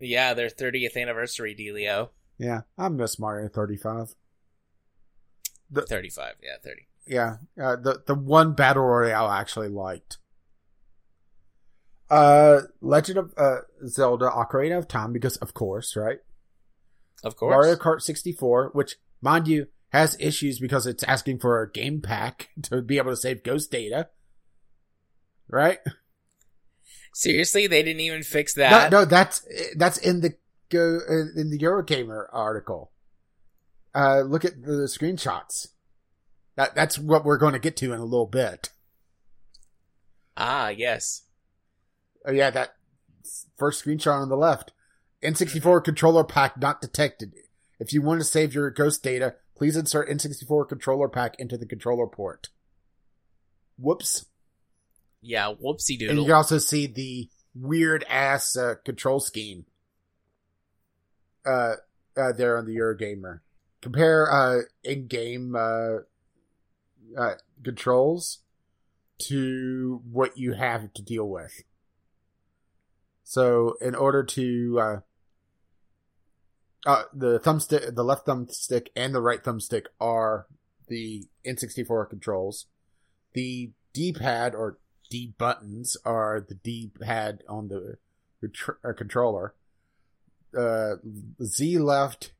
Yeah, their 30th anniversary dealio. Yeah, I miss Mario 35. The- 35, yeah, 30. Yeah, uh, the the one battle royale I actually liked. Uh, Legend of uh, Zelda: Ocarina of Time, because of course, right? Of course. Mario Kart 64, which, mind you, has issues because it's asking for a game pack [LAUGHS] to be able to save ghost data. Right? Seriously, they didn't even fix No, that. no, that's that's in the go in the Eurogamer article. Uh, look at the screenshots. That that's what we're going to get to in a little bit. Ah, yes. Oh yeah, that first screenshot on the left. N64 controller pack not detected. If you want to save your ghost data, please insert N64 controller pack into the controller port. Whoops. Yeah, whoopsie doodle. And you can also see the weird ass uh, control scheme. Uh, uh, there on the Eurogamer. Compare uh in-game uh, uh controls to what you have to deal with. So, in order to uh, the thumbstick, the left thumbstick and the right thumbstick are the N64 controls. The D-pad or D buttons are the D pad on the uh, controller. Uh, Z left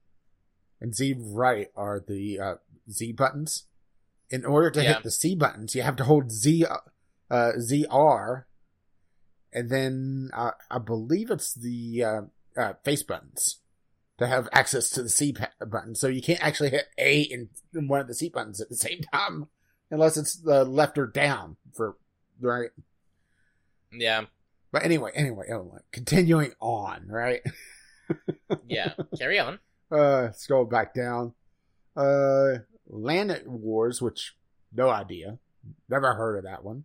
and Z right are the uh, Z buttons. In order to Yeah. hit the C buttons, you have to hold Z uh, ZR, and then uh, I believe it's the uh, uh, face buttons to have access to the C button. So you can't actually hit A and one of the C buttons at the same time, unless it's the left or down for right. Yeah. But anyway, anyway, anyway, continuing on, right? [LAUGHS] Yeah. Carry on. Uh, scroll back down. Uh, Land Wars, which no idea, never heard of that one.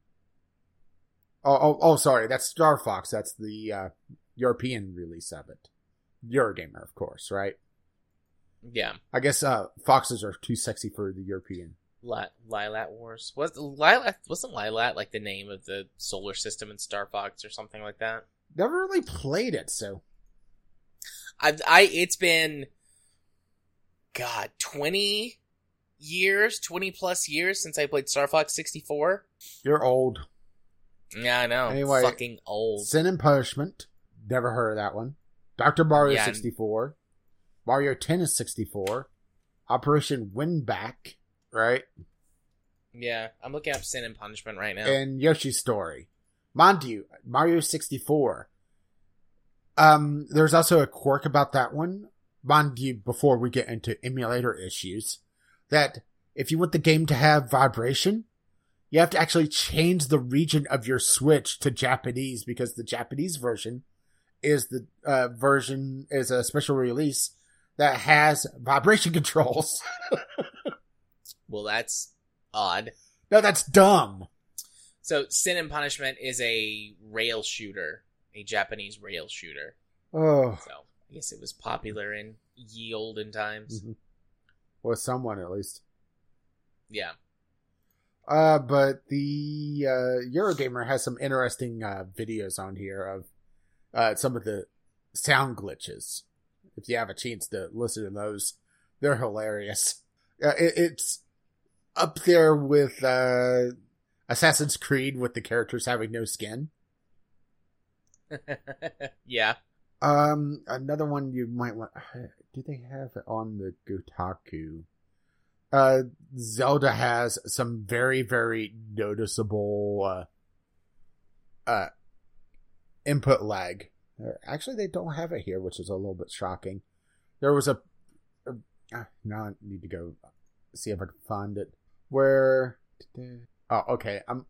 Oh, oh, oh sorry, that's Star Fox. That's the uh, European release of it. Eurogamer, of course, right? Yeah. I guess uh, foxes are too sexy for the European. Li- Lylat Wars. Was Lylat wasn't Lylat like the name of the solar system in Star Fox or something like that? Never really played it, so I, I it's been God twenty years, twenty plus years since I played Star Fox sixty four. you're old. Yeah, I know. Anyway, fucking old. Sin and Punishment, never heard of that one. Doctor Mario Yeah. 64, Mario Tennis 64, Operation Winback, right? Yeah, I'm looking up Sin and Punishment right now. and Yoshi's Story. Mind you, Mario 64. Um, there's also a quirk about that one. Mind you, before we get into emulator issues, that if you want the game to have vibration, you have to actually change the region of your Switch to Japanese because the Japanese version is the uh, version is a special release that has vibration [LAUGHS] controls. [LAUGHS] well, that's odd. no, that's dumb. So, Sin and Punishment is a rail shooter, a Japanese rail shooter. Oh, So, I guess it was popular in ye olden times. Mhm. Well, someone at least. Yeah. Uh, but the uh, Eurogamer has some interesting uh, videos on here of uh, some of the sound glitches. If you have a chance to listen to those, they're hilarious. Uh, it, it's up there with uh, Assassin's Creed with the characters having no skin. [LAUGHS] yeah. Um, another one you might want. [SIGHS] Do they have it on the Kotaku? Uh, Zelda has some very, very noticeable, uh, uh, input lag. Actually, they don't have it here, which is a little bit shocking. There was a, a ah, now I need to go see if I can find it. Where, oh, okay. I'm,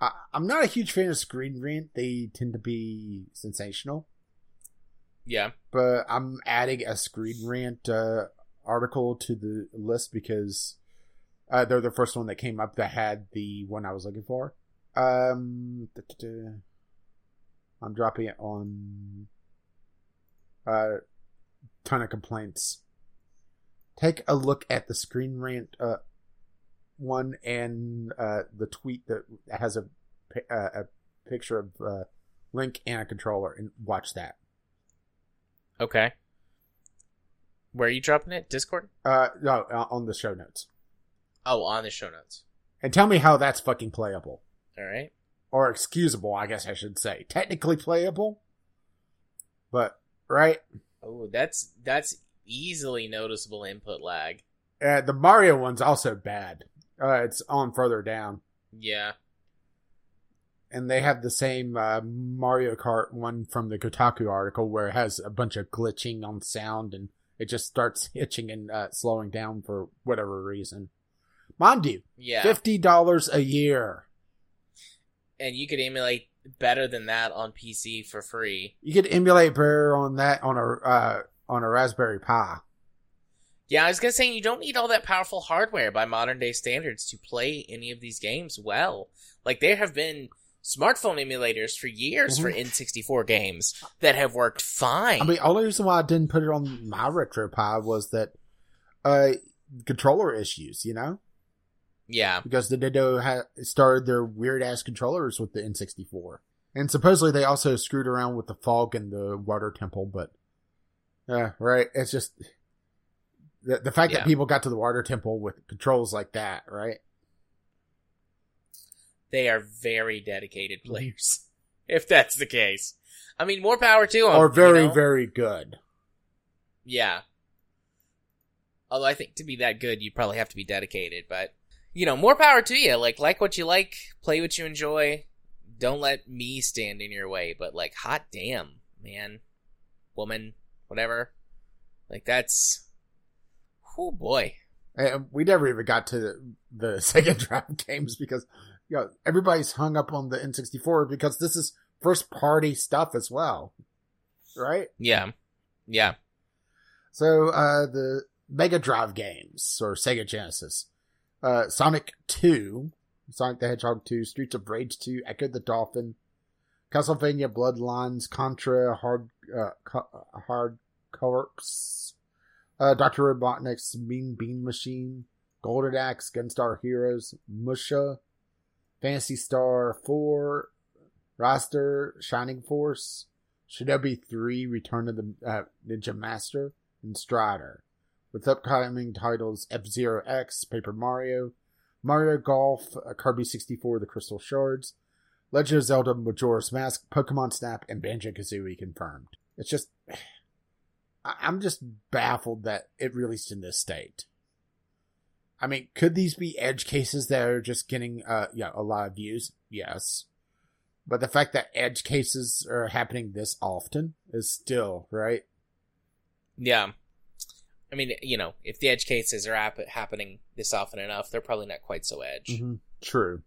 I, I'm not a huge fan of Screen Rant. They tend to be sensational Yeah. but I'm adding a Screen Rant uh, article to the list because uh, they're the first one that came up that had the one I was looking for. Um. I'm dropping it on uh, ton of complaints. Take a look at the Screen Rant uh, one and uh, the tweet that has a uh, a picture of uh, Link and a controller, and watch that. Okay. Where are you dropping it? Discord? Uh, no, uh, on the show notes. Oh, on the show notes. And tell me how that's fucking playable. All right. Or excusable, I guess I should say. Technically playable. But, right? Oh, that's that's easily noticeable input lag. Uh, the Mario one's also bad. Uh, it's on further down. Yeah. And they have the same uh, Mario Kart one from the Kotaku article where it has a bunch of glitching on sound and it just starts [LAUGHS] hitching and uh, slowing down for whatever reason. Mind you, Yeah. $50 a year. And you could emulate better than that on PC for free. You could emulate better on that on a uh, on a Raspberry Pi. Yeah, I was gonna say you don't need all that powerful hardware by modern day standards to play any of these games well. Like there have been smartphone emulators for years for N64 games that have worked fine. I mean, only reason why I didn't put it on my RetroPie was that uh controller issues, you know, yeah, because the Nintendo had started their weird ass controllers with the N64, and supposedly they also screwed around with the fog and the water temple. But yeah, right. It's just the the fact Yeah. that people got to the water temple with controls like that, right? they are very dedicated mm-hmm. players. [LAUGHS] if that's the case, I mean, more power to them. or very you know? very good. Yeah. Although I think to be that good, you probably have to be dedicated. But you know, more power to you. Like, like what you like, play what you enjoy. Don't let me stand in your way. But like, hot damn, man, woman, whatever. Like that's, oh boy. And we never even got to the, the [LAUGHS] Sega Drive games because you know everybody's hung up on the N64 because this is first party stuff as well, right? Yeah, yeah. So uh the Mega Drive games or Sega Genesis, uh Sonic 2, Sonic the Hedgehog 2, Streets of Rage 2, Ecco the Dolphin, Castlevania Bloodlines, Contra, Hard uh, Co- Hard Corps, uh, Dr. Robotnik's Mean Bean Machine, Golden Axe, Gunstar Heroes, Musha, Phantasy Star 4, Ristar, Shining Force, Shinobi 3, Return of the uh, Ninja Master, and Strider. With upcoming titles F-Zero X, Paper Mario, Mario Golf, uh, Kirby 64, The Crystal Shards, Legend of Zelda Majora's Mask, Pokemon Snap, and Banjo-Kazooie confirmed. It's just... [SIGHS] I'm just baffled that it released in this state. I mean, could these be edge cases that are just getting uh yeah, a lot of views? Yes. But the fact that edge cases are happening this often is still, right? Yeah. I mean, you know, if the edge cases are hap- happening this often enough, they're probably not quite so edge. Mm-hmm. True.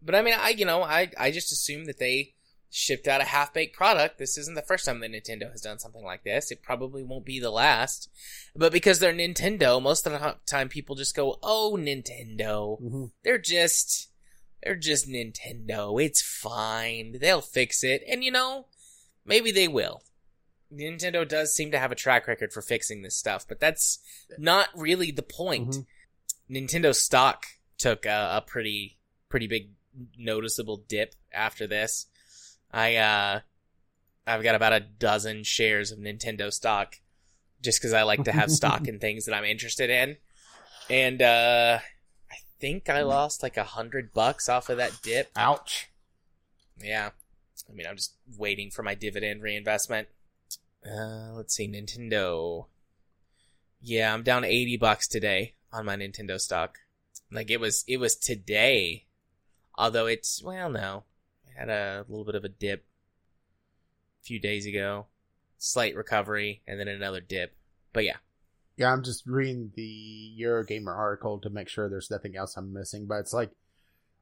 But I mean, I you know, I I just assume that they shipped out a half baked product. This isn't the first time that Nintendo has done something like this. It probably won't be the last. But because they're Nintendo, most of the time people just go, "Oh, Nintendo." Mm-hmm. They're just they're just Nintendo. It's fine. They'll fix it. And you know, maybe they will. Nintendo does seem to have a track record for fixing this stuff, but that's not really the point. Mhm. Nintendo stock took a, a pretty pretty big noticeable dip after this. I uh I've got about a dozen shares of Nintendo stock just cuz I like to have stock [LAUGHS] in things that I'm interested in. And uh I think I lost like a hundred bucks off of that dip. Ouch. Yeah. I mean, I'm just waiting for my dividend reinvestment. Uh, let's see, Nintendo. Yeah, I'm down 80 bucks today on my Nintendo stock. Like it was, it was today. Although it's, well, no. I had a little bit of a dip a few days ago. Slight recovery and then another dip. But yeah. Yeah, I'm just reading the Eurogamer article to make sure there's nothing else I'm missing, but it's like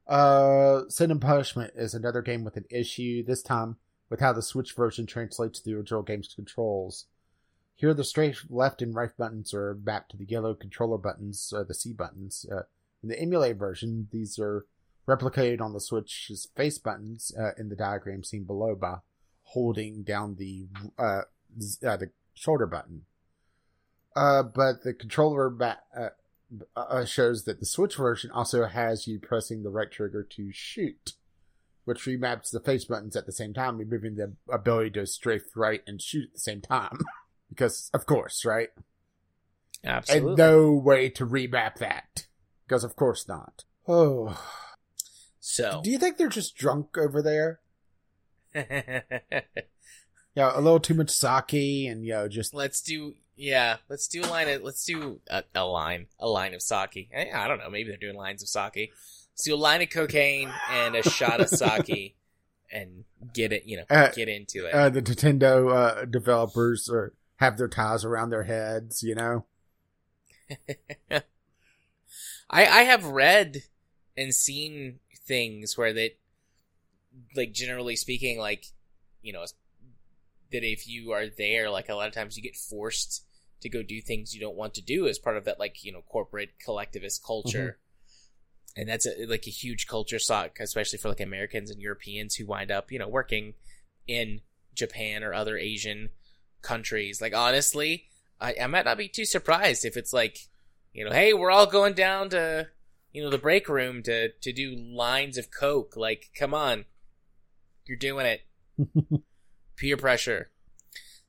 uh Sin and Punishment is another game with an issue, this time with how the Switch version translates the original game's controls. Here the straight left and right buttons are mapped to the yellow controller buttons, uh, the C buttons. Uh, in the emulated version, these are replicated on the Switch's face buttons uh, in the diagram seen below by holding down the uh, uh the shoulder button. Uh, but the controller ba- shows that the Switch version also has you pressing the right trigger to shoot, which remaps the face buttons at the same time, removing the ability to strafe right and shoot at the same time. [LAUGHS] because, of course, right? Absolutely. And no way to remap that. Because, of course not. Oh. so. Do you think they're just drunk over there? [LAUGHS] Yeah, a little too much sake and, you know, just. Let's do yeah. Let's do a line of let's do a, a line a line of sake. Eh, I don't know. Maybe they're doing lines of sake. Do a line of cocaine and a shot of sake, and get it. You know, Uh, get into it. Uh, the Nintendo uh, developers are, have their ties around their heads, you know? [LAUGHS] I I have read and seen things where that, like generally speaking, like you know, that if you are there, like a lot of times you get forced to go do things you don't want to do as part of that, like you know, corporate collectivist culture. And that's a, like a huge culture shock, especially for like Americans and Europeans who wind up, you know, working in Japan or other Asian countries. Like honestly, I, I might not be too surprised if it's like, you know, hey, we're all going down to, you know, the break room to to do lines of coke. Like, come on, you're doing it. [LAUGHS] Peer pressure.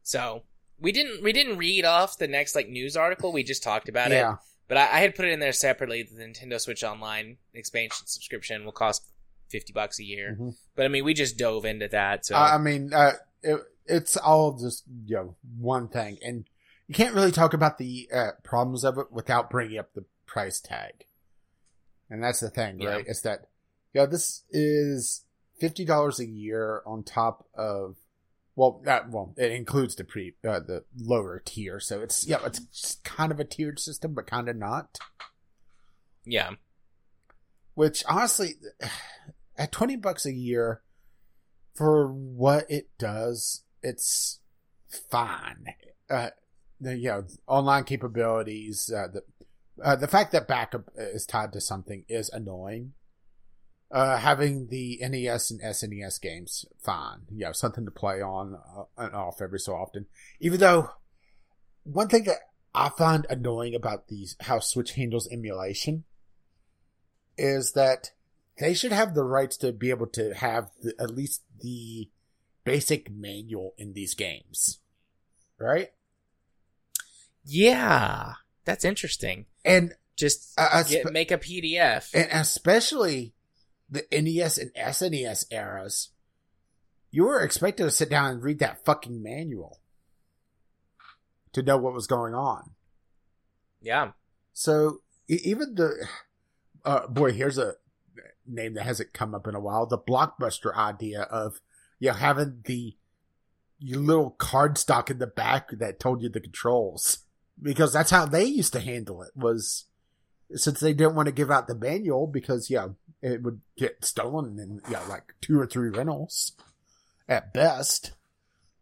So we didn't we didn't read off the next like news article. We just talked about it. Yeah. But I, I had put it in there separately. The Nintendo Switch Online expansion subscription will cost fifty bucks a year. Mhm. But I mean, we just dove into that. So I mean, uh, it, it's all just you know one thing, and you can't really talk about the uh, problems of it without bringing up the price tag. And that's the thing, Yeah. right? It's that yeah, this is fifty dollars a year on top of well, that well, it includes the pre uh, the lower tier, so it's yeah, it's kind of a tiered system, but kind of not. yeah, Which honestly, [SIGHS] at twenty bucks a year for what it does, it's fine. Uh, the you know online capabilities, uh, the uh, the fact that backup is tied to something is annoying. Uh, having the NES and SNES games, fine. You know, something to play on uh, and off every so often. Even though, one thing that I find annoying about these, how Switch handles emulation, is that they should have the rights to be able to have the, at least the basic manual in these games. Right? yeah, that's interesting. And, Just get, make a PDF. and especially the NES and SNES eras, you were expected to sit down and read that fucking manual to know what was going on. yeah, So even the uh, boy, here's a name that hasn't come up in a while. The blockbuster idea of you know having the little cardstock in the back that told you the controls because that's how they used to handle it was since they didn't want to give out the manual because yeah it would get stolen in yeah like two or three rentals at best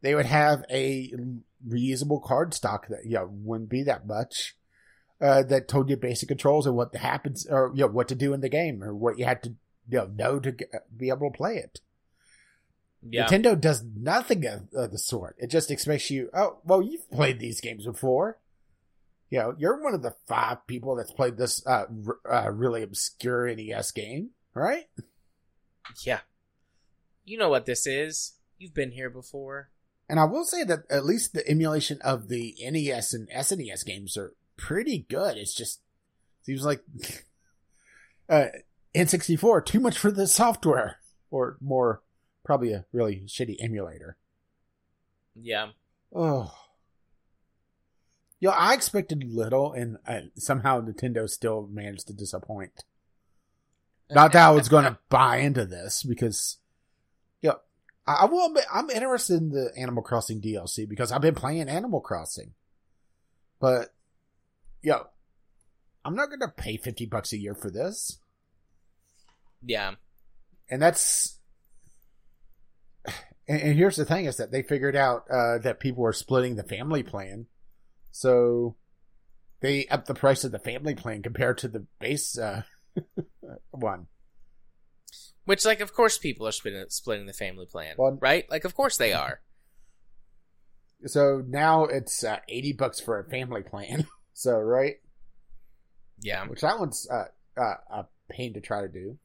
they would have a reusable card stock that yeah wouldn't be that much uh, that told you basic controls and what happens or you know what to do in the game or what you had to you know, know to be able to play it. yeah, Nintendo does nothing of, of the sort. It just expects you. Oh, well, you've played these games before. You know, you're one of the five people that's played this uh, r- uh, really obscure NES game, right? yeah. You know what this is. You've been here before. And I will say that at least the emulation of the NES and SNES games are pretty good. It's just seems like [LAUGHS] uh, N64 too much for the software, or more probably a really shitty emulator. Yeah, Oh, yo, I expected little, and uh, somehow Nintendo still managed to disappoint. Not that I was [LAUGHS] going to buy into this because, yo, I, I will admit I'm interested in the Animal Crossing DLC because I've been playing Animal Crossing, but yo, I'm not going to pay fifty bucks a year for this, yeah, and that's. [SIGHS] And, and here's the thing: is that they figured out uh, that people were splitting the family plan, so they upped the price of the family plan compared to the base uh, [LAUGHS] one. Which, like, of course, people are splitting, splitting the family plan, Well- right? Like, of course they are. So now it's uh, eighty bucks for a family plan. [LAUGHS] So right, Yeah, which that one's uh, uh, a pain to try to do.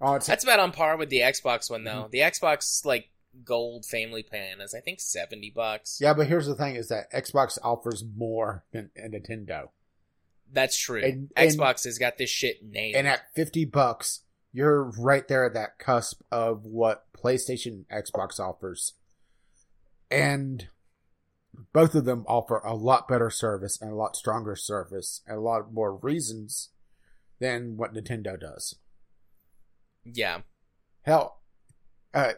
Oh, it's that's about on par with the Xbox one, Mm-hmm. though. The Xbox like gold family plan is, I think, seventy bucks. yeah, but here's the thing: is that Xbox offers more than a Nintendo, that's true. And- and- Xbox has got this shit nailed. and at fifty bucks, you're right there at that cusp of what PlayStation Xbox offers, and both of them offer a lot better service and a lot stronger service and a lot more reasons than what Nintendo does. yeah, Hell, uh,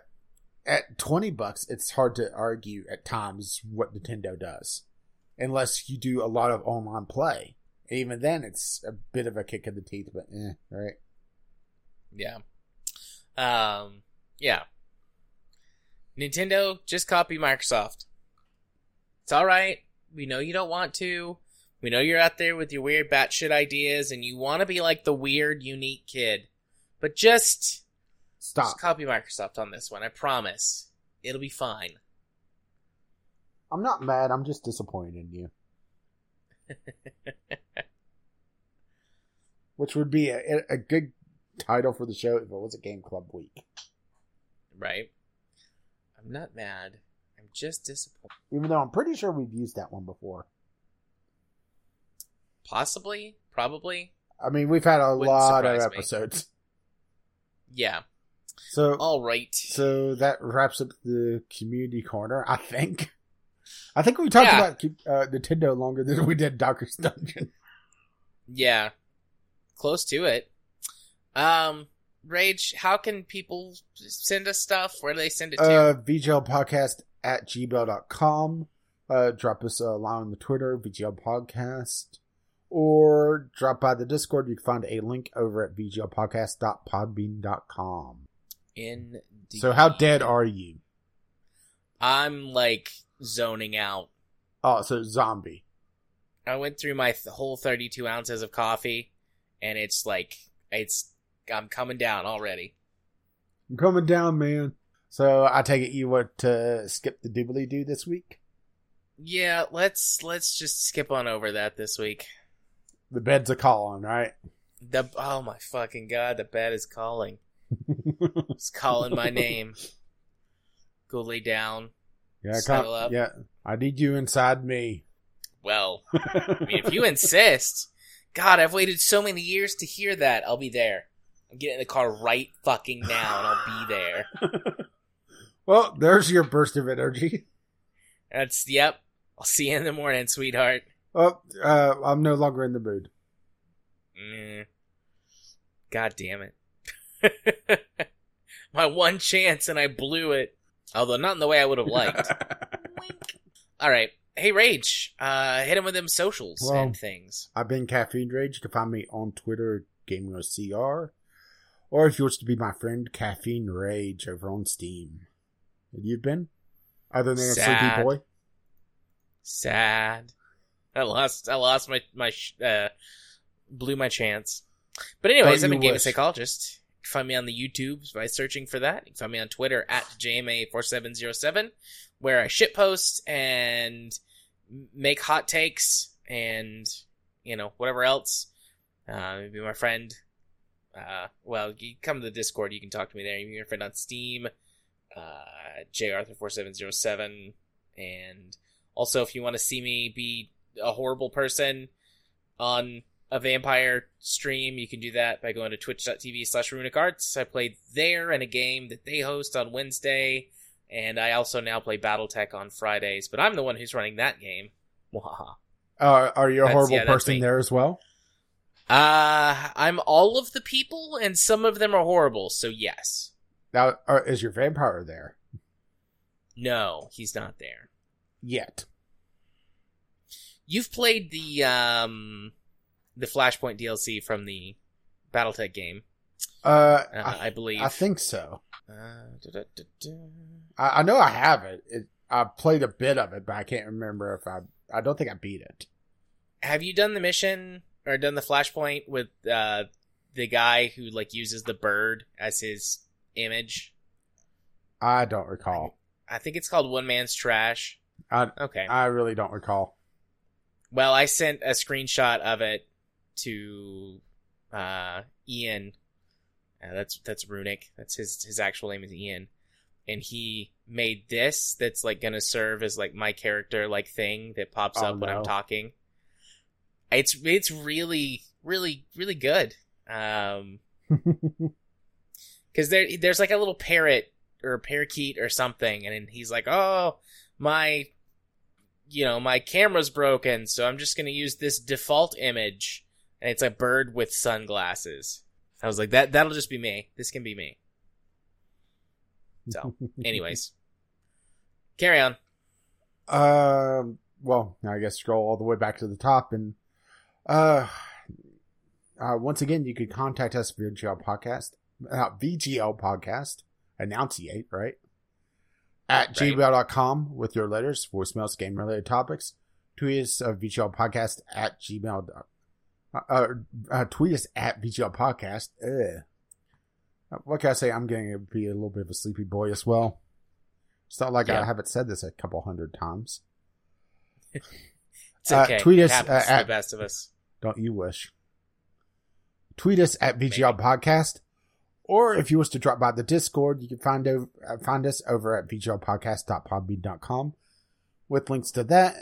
at 20 bucks, it's hard to argue at times what Nintendo does. Unless you do a lot of online play. Even then, it's a bit of a kick in the teeth, but eh, right? yeah, um, yeah. Nintendo just copy Microsoft. It's all right. We know you don't want to. We know you're out there with your weird batshit ideas, and you want to be like the weird, unique kid. But just Stop. Just copy Microsoft on this one. I promise. It'll be fine. I'm not mad, I'm just disappointed in you. [LAUGHS] Which would be a, a good title for the show if it was a Game Club week. Right? I'm not mad. I'm just disappointed. Even though I'm pretty sure we've used that one before. Possibly? Probably? I mean, we've had a Wouldn't lot of surprise me. episodes. Yeah. So, All right. so that wraps up the community corner. I think. I think we talked Yeah. about uh, Nintendo longer than we did Darkest Dungeon. Yeah. Close to it. Um, Rage, how can people send us stuff? Where do they send it to? Uh, VGL Podcast at gmail.com. Uh, drop us a line on the Twitter, VGL Podcast. Or drop by the Discord. You can find a link over at VGLPodcast.podbean.com. In So, how dead are you? I'm like zoning out. Oh, so zombie. I went through my th- whole 32 ounces of coffee, and it's like it's I'm coming down already. I'm coming down, man. So, I take it you want to skip the doobly doo this week? Yeah, let's let's just skip on over that this week. The bed's a calling, right? The oh my fucking god, the bed is calling. It's calling my name. Go lay down. yeah, Settle up. yeah. I need you inside me. Well, [LAUGHS] I mean, if you insist. God, I've waited so many years to hear that. I'll be there. I'm getting in the car right fucking now, and I'll be there. [LAUGHS] well, there's your burst of energy. That's yep. I'll see you in the morning, sweetheart. Oh, uh, I'm no longer in the mood. Mm. God damn it. [LAUGHS] My one chance and I blew it. Although not in the way I would have liked. [LAUGHS] All right. Hey Rage, uh hit him with them socials Well- and things. I've been Caffeine Rage. You can find me on Twitter, GamingOCR. Or if you wish to be my friend, Caffeine Rage over on Steam. And you've been? Other than a Sad. sleepy boy? Sad. I lost I lost my my sh- uh blew my chance. But anyways, I'm a you gaming psychologist. Can find me on the YouTube by searching for that. You can find me on Twitter at JMA4707, where I shitpost and make hot takes and, you know, whatever else. Uh, maybe my friend. Uh, well, you come to the Discord, you can talk to me there. You can be my friend on Steam, uh, JArthur4707. And also, if you want to see me be a horrible person on a vampire stream, you can do that by going to twitch.tv slash runic arts. I played there in a game that they host on Wednesday, and I also now play Battletech on Fridays, but I'm the one who's running that game. Wahaha. Uh, are you a That's- horrible yeah, person me. there as well? Uh, I'm all of the people, and some of them are horrible, so yes. Now, uh, is your vampire there? No, he's not there. Yet. You've played the, um, the Flashpoint DLC from the Battletech game, Uh, uh, I, I, believe. I think so. Uh. I, I know I have it. it. I played a bit of it, but I can't remember if I. I don't think I beat it. Have you done the mission or done the Flashpoint with uh, the guy who like uses the bird as his image? I don't recall. I think it's called One Man's Trash. I Okay. I really don't recall. Well, I sent a screenshot of it to uh, Ian. Uh, that's that's Runic. That's his his actual name is Ian, and he made this. That's like gonna serve as like my character like thing that pops Oh, up when no. I'm talking. It's it's really really really good. Um, [LAUGHS] because there there's like a little parrot or a parakeet or something, and then he's like, "Oh, my, you know, my camera's broken, so I'm just gonna use this default image, and it's a bird with sunglasses." I was like, "That that'll just be me. This can be me." So, [LAUGHS] anyways, carry on. Um. Well, I guess scroll all the way back to the top, and uh, uh once again, you could contact us via VGL podcast, uh, VGL podcast, enunciate right at Right. gmail.com with your letters, voicemails, game related topics. Tweet us uh, VGL podcast at gmail. Uh, uh, tweet us at VGL podcast. Ugh. What can I say? I'm going to be a little bit of a sleepy boy as well. It's not like Yeah. I haven't said this a couple hundred times. It's Uh, tweet us, uh, at- the best of us. Don't you wish? Tweet us at VGL Podcast, or if you wish to drop by the Discord, you can find over, uh, find us over at VGLPodcast.podbean.com with links to that,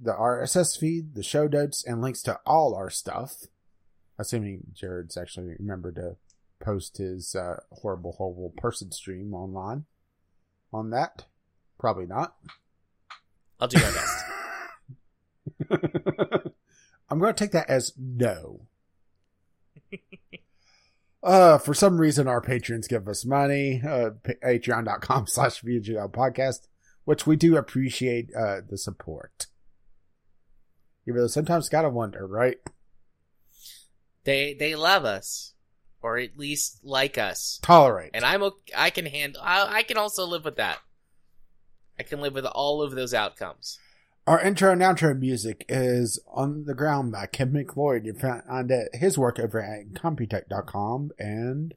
the RSS feed, the show notes, and links to all our stuff. Assuming Jared's actually remembered to post his uh, horrible, horrible person stream online on that. Probably not. I'll do my best. [LAUGHS] I'm going to take that as no. [LAUGHS] uh, for some reason, our patrons give us money. Uh, patreon.com slash VGL podcast, which we do appreciate uh, the support. Even though sometimes gotta wonder, right? They they love us, or at least like us, Tolerate. and I'm okay, I can handle. I, I can also live with that. I can live with all of those outcomes. Our intro and outro music is On the Ground by Kim McLeod. You can find his work over at Computech.com and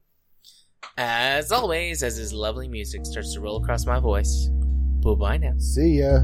As always, as his lovely music starts to roll across my voice. Bye bye now. see ya.